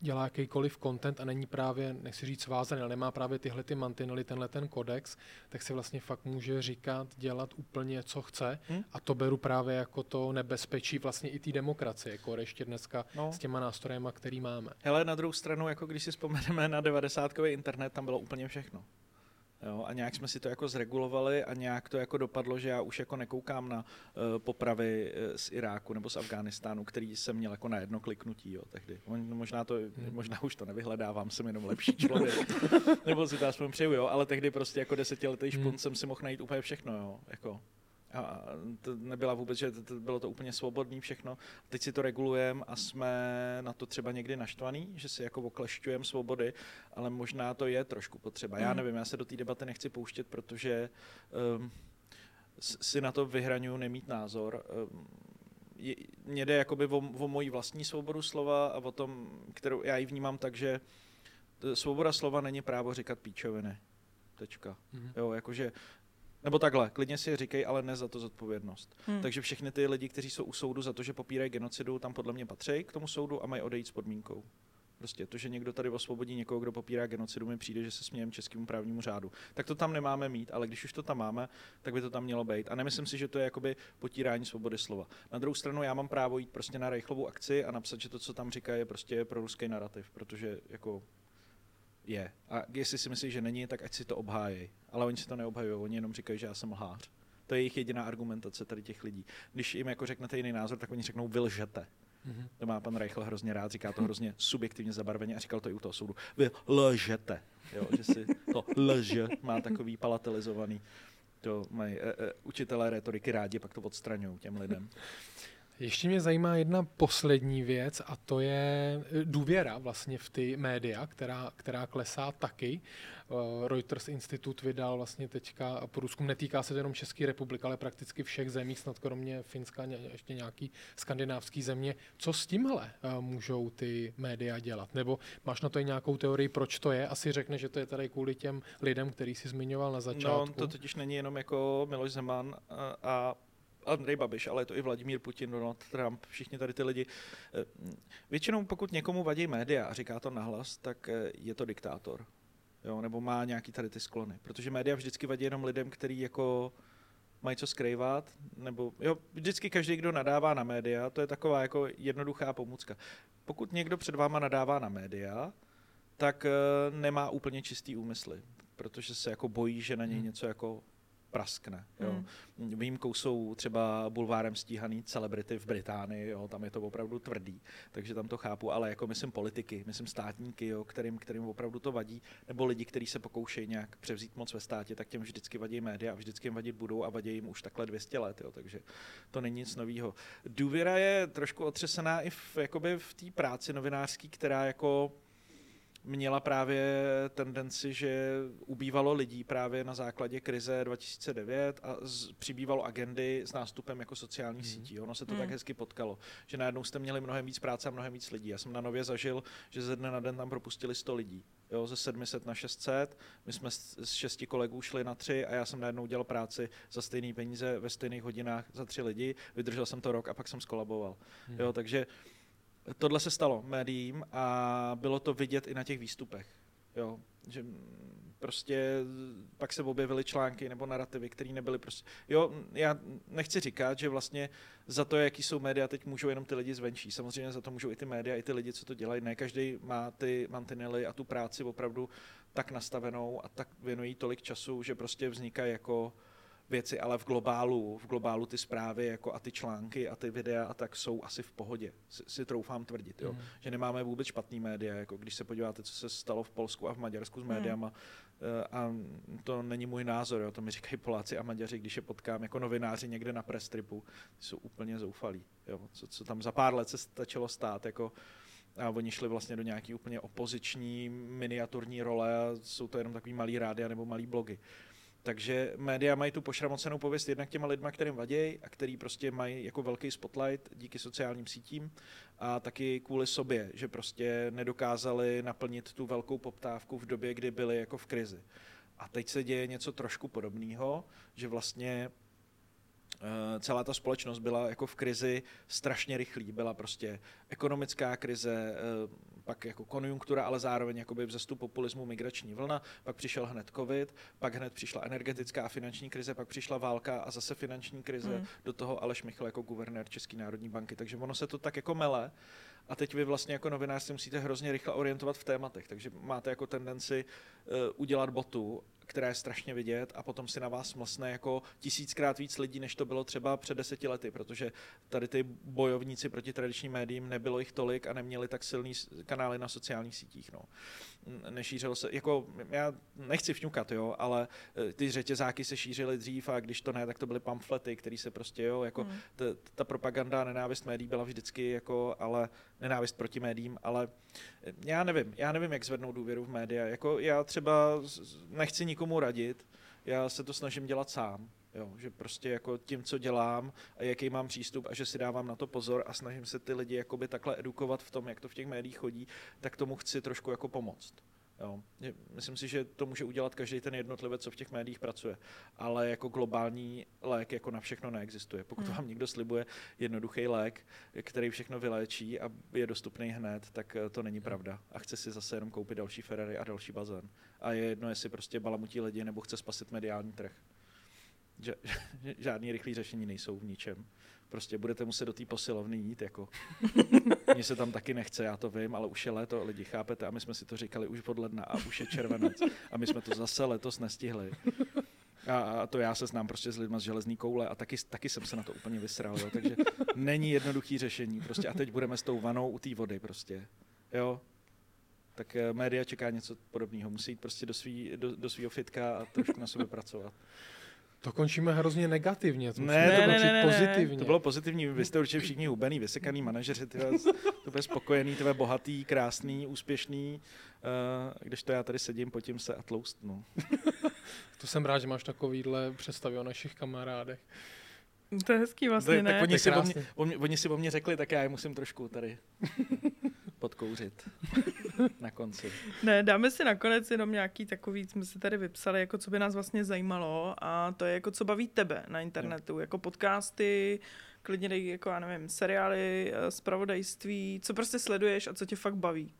dělá jakýkoliv content a není právě, nechci říct vázaný, ale nemá právě tyhle ty mantinely, tenhle ten kodex, tak si vlastně fakt může říkat, dělat úplně, co chce hmm? a to beru právě jako to nebezpečí vlastně i té demokracie, jako ještě dneska no. s těma nástrojema, který máme. Hele, na druhou stranu, jako když si vzpomeneme na 90 internet, tam bylo úplně všechno. Jo, a nějak jsme si to jako zregulovali a nějak to jako dopadlo, že já už jako nekoukám na uh, popravy uh, z Iráku nebo z Afghánistánu, který jsem měl jako na jedno kliknutí jo, tehdy. Možná, to, hmm. možná už to nevyhledávám, jsem jenom lepší člověk. nebo si to aspoň přeju, jo, ale tehdy prostě jako desetiletý špunt hmm. jsem si mohl najít úplně všechno. Jo, jako. A to nebyla vůbec, že to, bylo to úplně svobodný všechno. Teď si to regulujeme a jsme na to třeba někdy naštvaný, že si jako oklešťujeme svobody, ale možná to je trošku potřeba. Já mhm. nevím, já se do té debaty nechci pouštět, protože um, si na to vyhraňuju nemít názor. Um, mně jde jakoby o, o moji vlastní svobodu slova a o tom, kterou já ji vnímám tak, že svoboda slova není právo říkat píčoviny. Tečka. Mm-hmm. Jo, jakože nebo takhle, klidně si říkej, ale ne za to zodpovědnost. Hmm. Takže všechny ty lidi, kteří jsou u soudu za to, že popírají genocidu, tam podle mě patří k tomu soudu a mají odejít s podmínkou. Prostě to, že někdo tady osvobodí někoho, kdo popírá genocidu, mi přijde, že se smějem českému právnímu řádu. Tak to tam nemáme mít, ale když už to tam máme, tak by to tam mělo být. A nemyslím si, že to je jakoby potírání svobody slova. Na druhou stranu já mám právo jít prostě na rychlovou akci a napsat, že to, co tam říká, je prostě pro ruský narrativ, protože jako je. A jestli si myslí, že není, tak ať si to obhájí. Ale oni si to neobhajují, oni jenom říkají, že já jsem lhář. To je jejich jediná argumentace tady těch lidí. Když jim jako řeknete jiný názor, tak oni řeknou, vy lžete. Mm-hmm. To má pan Reichl hrozně rád, říká to hrozně subjektivně zabarveně a říkal to i u toho soudu. Vy lžete. Jo, že si to lže má takový palatelizovaný. To mají e, e, učitelé retoriky rádi, pak to odstraňují těm lidem. Ještě mě zajímá jedna poslední věc a to je eh, důvěra vlastně v ty média, která, která klesá taky. Eh, Reuters Institut vydal vlastně teďka průzkum, netýká se to jenom České republiky, ale prakticky všech zemí, snad kromě Finska, ještě nějaký skandinávský země. Co s tímhle eh, můžou ty média dělat? Nebo máš na to i nějakou teorii, proč to je? Asi řekne, že to je tady kvůli těm lidem, který si zmiňoval na začátku. No, to totiž není jenom jako Miloš Zeman a Andrej Babiš, ale je to i Vladimír Putin, Donald Trump, všichni tady ty lidi. Eh, většinou pokud někomu vadí média a říká to nahlas, tak eh, je to diktátor. Jo, nebo má nějaký tady ty sklony. Protože média vždycky vadí jenom lidem, kteří jako mají co skrývat, nebo jo, vždycky každý, kdo nadává na média, to je taková jako jednoduchá pomůcka. Pokud někdo před váma nadává na média, tak uh, nemá úplně čistý úmysly, protože se jako bojí, že na něj hmm. něco jako praskne. Jo. Hmm. Výjimkou jsou třeba bulvárem stíhaný celebrity v Británii, jo, tam je to opravdu tvrdý, takže tam to chápu, ale jako myslím politiky, myslím státníky, jo, kterým, kterým opravdu to vadí, nebo lidi, kteří se pokoušejí nějak převzít moc ve státě, tak těm vždycky vadí média a vždycky jim vadit budou a vadí jim už takhle 200 let, jo, takže to není nic nového. Důvěra je trošku otřesená i v, jakoby v té práci novinářské, která jako měla právě tendenci, že ubývalo lidí právě na základě krize 2009 a z, přibývalo agendy s nástupem jako sociálních mm. sítí. Ono se to mm. tak hezky potkalo, že najednou jste měli mnohem víc práce a mnohem víc lidí. Já jsem na nově zažil, že ze dne na den tam propustili 100 lidí. Jo, ze 700 na 600, my jsme z šesti kolegů šli na tři a já jsem najednou dělal práci za stejné peníze ve stejných hodinách za tři lidi, vydržel jsem to rok a pak jsem skolaboval. Mm. Jo, takže tohle se stalo médiím a bylo to vidět i na těch výstupech. Jo, že prostě pak se objevily články nebo narrativy, které nebyly prostě... Jo, já nechci říkat, že vlastně za to, jaký jsou média, teď můžou jenom ty lidi zvenčí. Samozřejmě za to můžou i ty média, i ty lidi, co to dělají. Ne každý má ty mantinely a tu práci opravdu tak nastavenou a tak věnují tolik času, že prostě vznikají jako věci, ale v globálu, v globálu ty zprávy jako a ty články a ty videa a tak jsou asi v pohodě, si, si troufám tvrdit, jo? Mm. že nemáme vůbec špatný média, jako když se podíváte, co se stalo v Polsku a v Maďarsku s mhm. médiama, mm. a to není můj názor, jo? to mi říkají Poláci a Maďaři, když je potkám jako novináři někde na press tripu, jsou úplně zoufalí, jo? Co, co tam za pár let se stačilo stát, jako a oni šli vlastně do nějaký úplně opoziční miniaturní role a jsou to jenom takový malý rádia nebo malý blogy. Takže média mají tu pošramocenou pověst jednak těma lidma, kterým vadějí a který prostě mají jako velký spotlight díky sociálním sítím a taky kvůli sobě, že prostě nedokázali naplnit tu velkou poptávku v době, kdy byli jako v krizi. A teď se děje něco trošku podobného, že vlastně Eh, celá ta společnost byla jako v krizi strašně rychlý. Byla prostě ekonomická krize, eh, pak jako konjunktura, ale zároveň jakoby vzestup populismu, migrační vlna, pak přišel hned covid, pak hned přišla energetická a finanční krize, pak přišla válka a zase finanční krize, mm. do toho Aleš Michl jako guvernér České národní banky. Takže ono se to tak jako mele a teď vy vlastně jako novinář si musíte hrozně rychle orientovat v tématech, takže máte jako tendenci uh, udělat botu která je strašně vidět a potom si na vás mlsne jako tisíckrát víc lidí, než to bylo třeba před deseti lety, protože tady ty bojovníci proti tradičním médiím nebylo jich tolik a neměli tak silný kanály na sociálních sítích. No. Nešířilo se, jako já nechci vňukat, jo, ale e, ty řetězáky se šířily dřív a když to ne, tak to byly pamflety, které se prostě, jo, jako hmm. ta, ta propaganda, nenávist médií byla vždycky jako, ale nenávist proti médiím, ale já nevím, já nevím, jak zvednout důvěru v média. Jako já třeba nechci nikomu radit, já se to snažím dělat sám. Jo, že prostě jako tím, co dělám a jaký mám přístup a že si dávám na to pozor a snažím se ty lidi jakoby takhle edukovat v tom, jak to v těch médiích chodí, tak tomu chci trošku jako pomoct. Jo. Myslím si, že to může udělat každý ten jednotlivec, co v těch médiích pracuje. Ale jako globální lék jako na všechno neexistuje. Pokud hmm. vám někdo slibuje jednoduchý lék, který všechno vyléčí a je dostupný hned, tak eh, to není pravda. A chce si zase jenom koupit další Ferrari a další bazén. A je jedno, jestli prostě balamutí lidi nebo chce spasit mediální trh. Žádný rychlý řešení nejsou v ničem prostě budete muset do té posilovny jít, jako. Mně se tam taky nechce, já to vím, ale už je léto, lidi, chápete? A my jsme si to říkali už od ledna a už je červenec. A my jsme to zase letos nestihli. A, a to já se znám prostě s lidmi z železní koule a taky, taky jsem se na to úplně vysral, jo. takže není jednoduchý řešení. Prostě a teď budeme s tou vanou u té vody prostě. Jo, tak eh, média čeká něco podobného. Musí jít prostě do, svý, do, do svého fitka a trošku na sobě pracovat. To končíme hrozně negativně, to ne, to ne, ne, ne, pozitivně. To bylo pozitivní, vy jste určitě všichni hubený, vysekaný manažeři, tyhle, to bude spokojený, tyhle bohatý, krásný, úspěšný, uh, když to já tady sedím, potím se a tloustnu. to jsem rád, že máš takovýhle představy o našich kamarádech. To je hezký vlastně, ne? Tak oni si, o mě, oni si o mě řekli, tak já je musím trošku tady podkouřit na konci. Ne, dáme si nakonec jenom nějaký takový, jsme si tady vypsali, jako co by nás vlastně zajímalo a to je jako co baví tebe na internetu, jo. jako podcasty, klidně dej, jako já nevím, seriály, eh, zpravodajství, co prostě sleduješ a co tě fakt baví?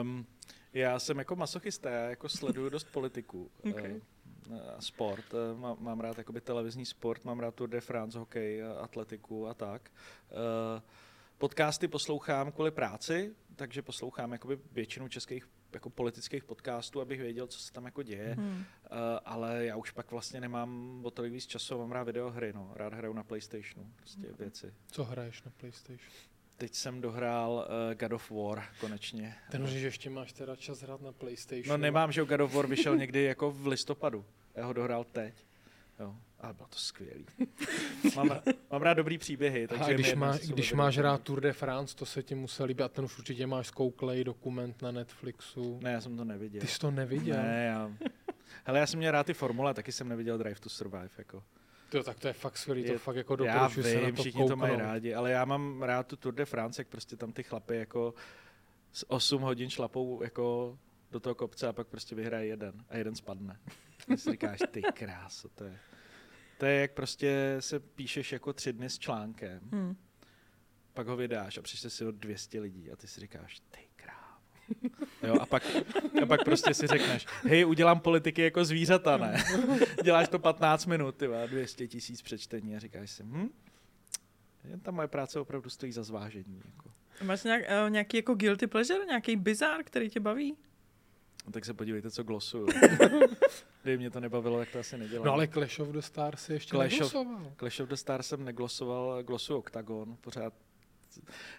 Um, já jsem jako masochista, já jako sleduju dost politiku. Okay. Uh, sport. Mám, mám rád jakoby televizní sport, mám rád Tour de France, hokej, atletiku a tak. Uh, Podcasty poslouchám kvůli práci, takže poslouchám jakoby většinu českých jako politických podcastů, abych věděl, co se tam jako děje, hmm. uh, ale já už pak vlastně nemám o tolik víc času, mám rád videohry, no. rád hraju na Playstationu, prostě hmm. věci. Co hraješ na Playstation? Teď jsem dohrál uh, God of War konečně. Ten že ještě máš teda čas hrát na PlayStation. No nemám, že God of War vyšel někdy jako v listopadu. Já ho dohrál teď. Jo. Ale bylo to skvělý. mám, mám rád dobrý příběhy. Takže a když, má, když máš rád Tour de France, to se ti musel líbit a ten už určitě máš zkouklej dokument na Netflixu. Ne, já jsem to neviděl. Ty jsi to neviděl? Ne, já... Hele, já jsem měl rád ty formule, taky jsem neviděl Drive to Survive. Jako. To, tak to je fakt skvělý, je, to fakt jako doporučuji se na to všichni kouknout. to mají rádi, ale já mám rád tu Tour de France, jak prostě tam ty chlapy jako z 8 hodin šlapou jako do toho kopce a pak prostě vyhraje jeden a jeden spadne. Ty si říkáš, ty kráso, to je... To je jak prostě se píšeš jako tři dny s článkem, hmm. pak ho vydáš a přišli si ho 200 lidí a ty si říkáš, ty krávo. Jo, a, pak, a pak prostě si řekneš, hej, udělám politiky jako zvířata, ne? Děláš to 15 minut, ty 200 tisíc přečtení a říkáš si, hm, ta moje práce opravdu stojí za zvážení. Jako. Máš nějak, uh, nějaký jako guilty pleasure, nějaký bizar, který tě baví? No, tak se podívejte, co glosuju. Kdyby mě to nebavilo, tak to asi nedělám. No ale Clash of the Stars ještě Clash of- neglosoval. Clash of the Stars jsem neglosoval, glosuju Octagon, pořád.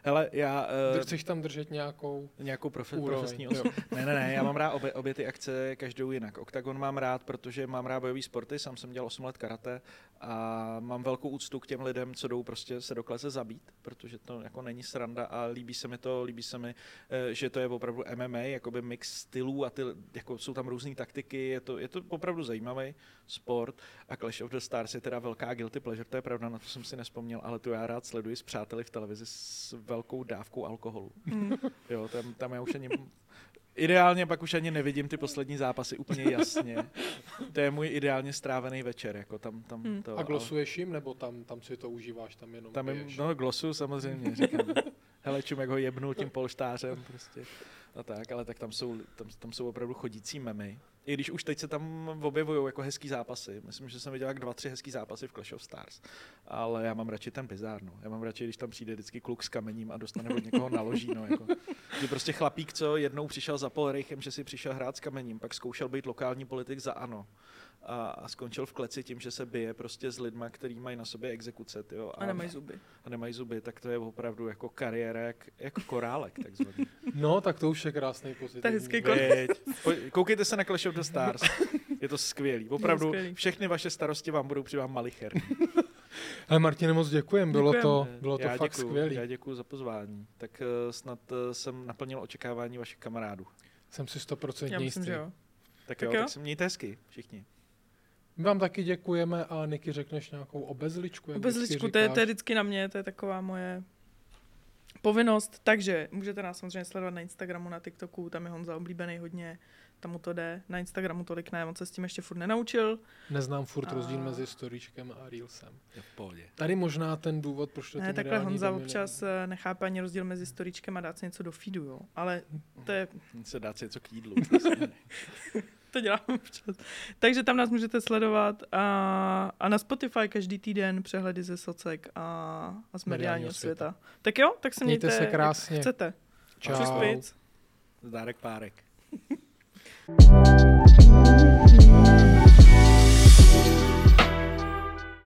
Hele, já... Uh, Chceš tam držet nějakou nějakou profe- úroveň. profesní osobu. Ne, ne, ne, já mám rád obě, obě ty akce každou jinak. Octagon mám rád, protože mám rád bojové sporty, sám jsem dělal 8 let karate a mám velkou úctu k těm lidem, co jdou prostě se do klece zabít, protože to jako není sranda a líbí se mi to, líbí se mi, eh, že to je opravdu MMA, jakoby mix stylů a ty, jako jsou tam různé taktiky, je to, je to opravdu zajímavý sport a Clash of the Stars je teda velká guilty pleasure, to je pravda, na to jsem si nespomněl, ale tu já rád sleduji s přáteli v televizi s velkou dávkou alkoholu. Mm. Jo, tam, tam já už ani... Ideálně pak už ani nevidím ty poslední zápasy úplně jasně. To je můj ideálně strávený večer, jako tam, tam Hmm. to. A glosuješ jim, nebo tam, tam si to užíváš, tam jenom Tam jim, no glosu samozřejmě, říkám. Hele, čum, jak ho jebnul tím polštářem prostě. A tak, ale tak tam jsou, tam, tam jsou opravdu chodící memy. I když už teď se tam objevují jako hezký zápasy. Myslím, že jsem viděl jak dva, tři hezký zápasy v Clash of Stars. Ale já mám radši ten bizár, no. Já mám radši, když tam přijde vždycky kluk s kamením a dostane od někoho naloží, no. Jako. Že prostě chlapík, co jednou přišel za Polreichem, že si přišel hrát s kamením, pak zkoušel být lokální politik za ANO. A, a skončil v kleci tím, že se bije prostě s lidma, který mají na sobě exekuce, tyjo, A nemají zuby. a nemají zuby, tak to je opravdu jako kariéra, jak, jako korálek takzvaný. No, tak to už je krásný pozitivní. To je hezký Koukejte se na Clash of the Stars. Je to skvělý. Opravdu skvělý. všechny vaše starosti vám budou při vám malicherní. Ale Martine, moc děkujem, bylo Děkujem. to, bylo to já fakt děkuju, skvělý. Já děkuji za pozvání. Tak uh, snad uh, jsem naplnil očekávání vašich kamarádů. Jsem si Já stoprocentně myslím, jistý. že jo. Tak, Tak jo, jo. tak se mějte hezky všichni. My vám taky děkujeme a Niky řekneš nějakou obezličku. Obezličku, to je, to je vždycky na mě, to je taková moje povinnost. Takže můžete nás samozřejmě sledovat na Instagramu, na TikToku, tam je Honza oblíbený hodně, tam mu to jde. Na Instagramu tolik ne, on se s tím ještě furt nenaučil. Neznám furt A- rozdíl mezi storíčkem a reelsem. Je v pohodě. Tady možná ten důvod, proč to Ne, takhle Honza občas eh, nechápe ani rozdíl mezi storíčkem a dát si něco do feedu, jo. Ale to je Se dát si něco k jídlu. to dělám občas. Takže tam nás můžete sledovat a, a na Spotify každý týden přehledy ze socek a, a z mediálního světa. Tak jo, tak se Mějte mějte, se jak krásně. chcete. Čau. Čus, pic. Zdárek párek. Thank you.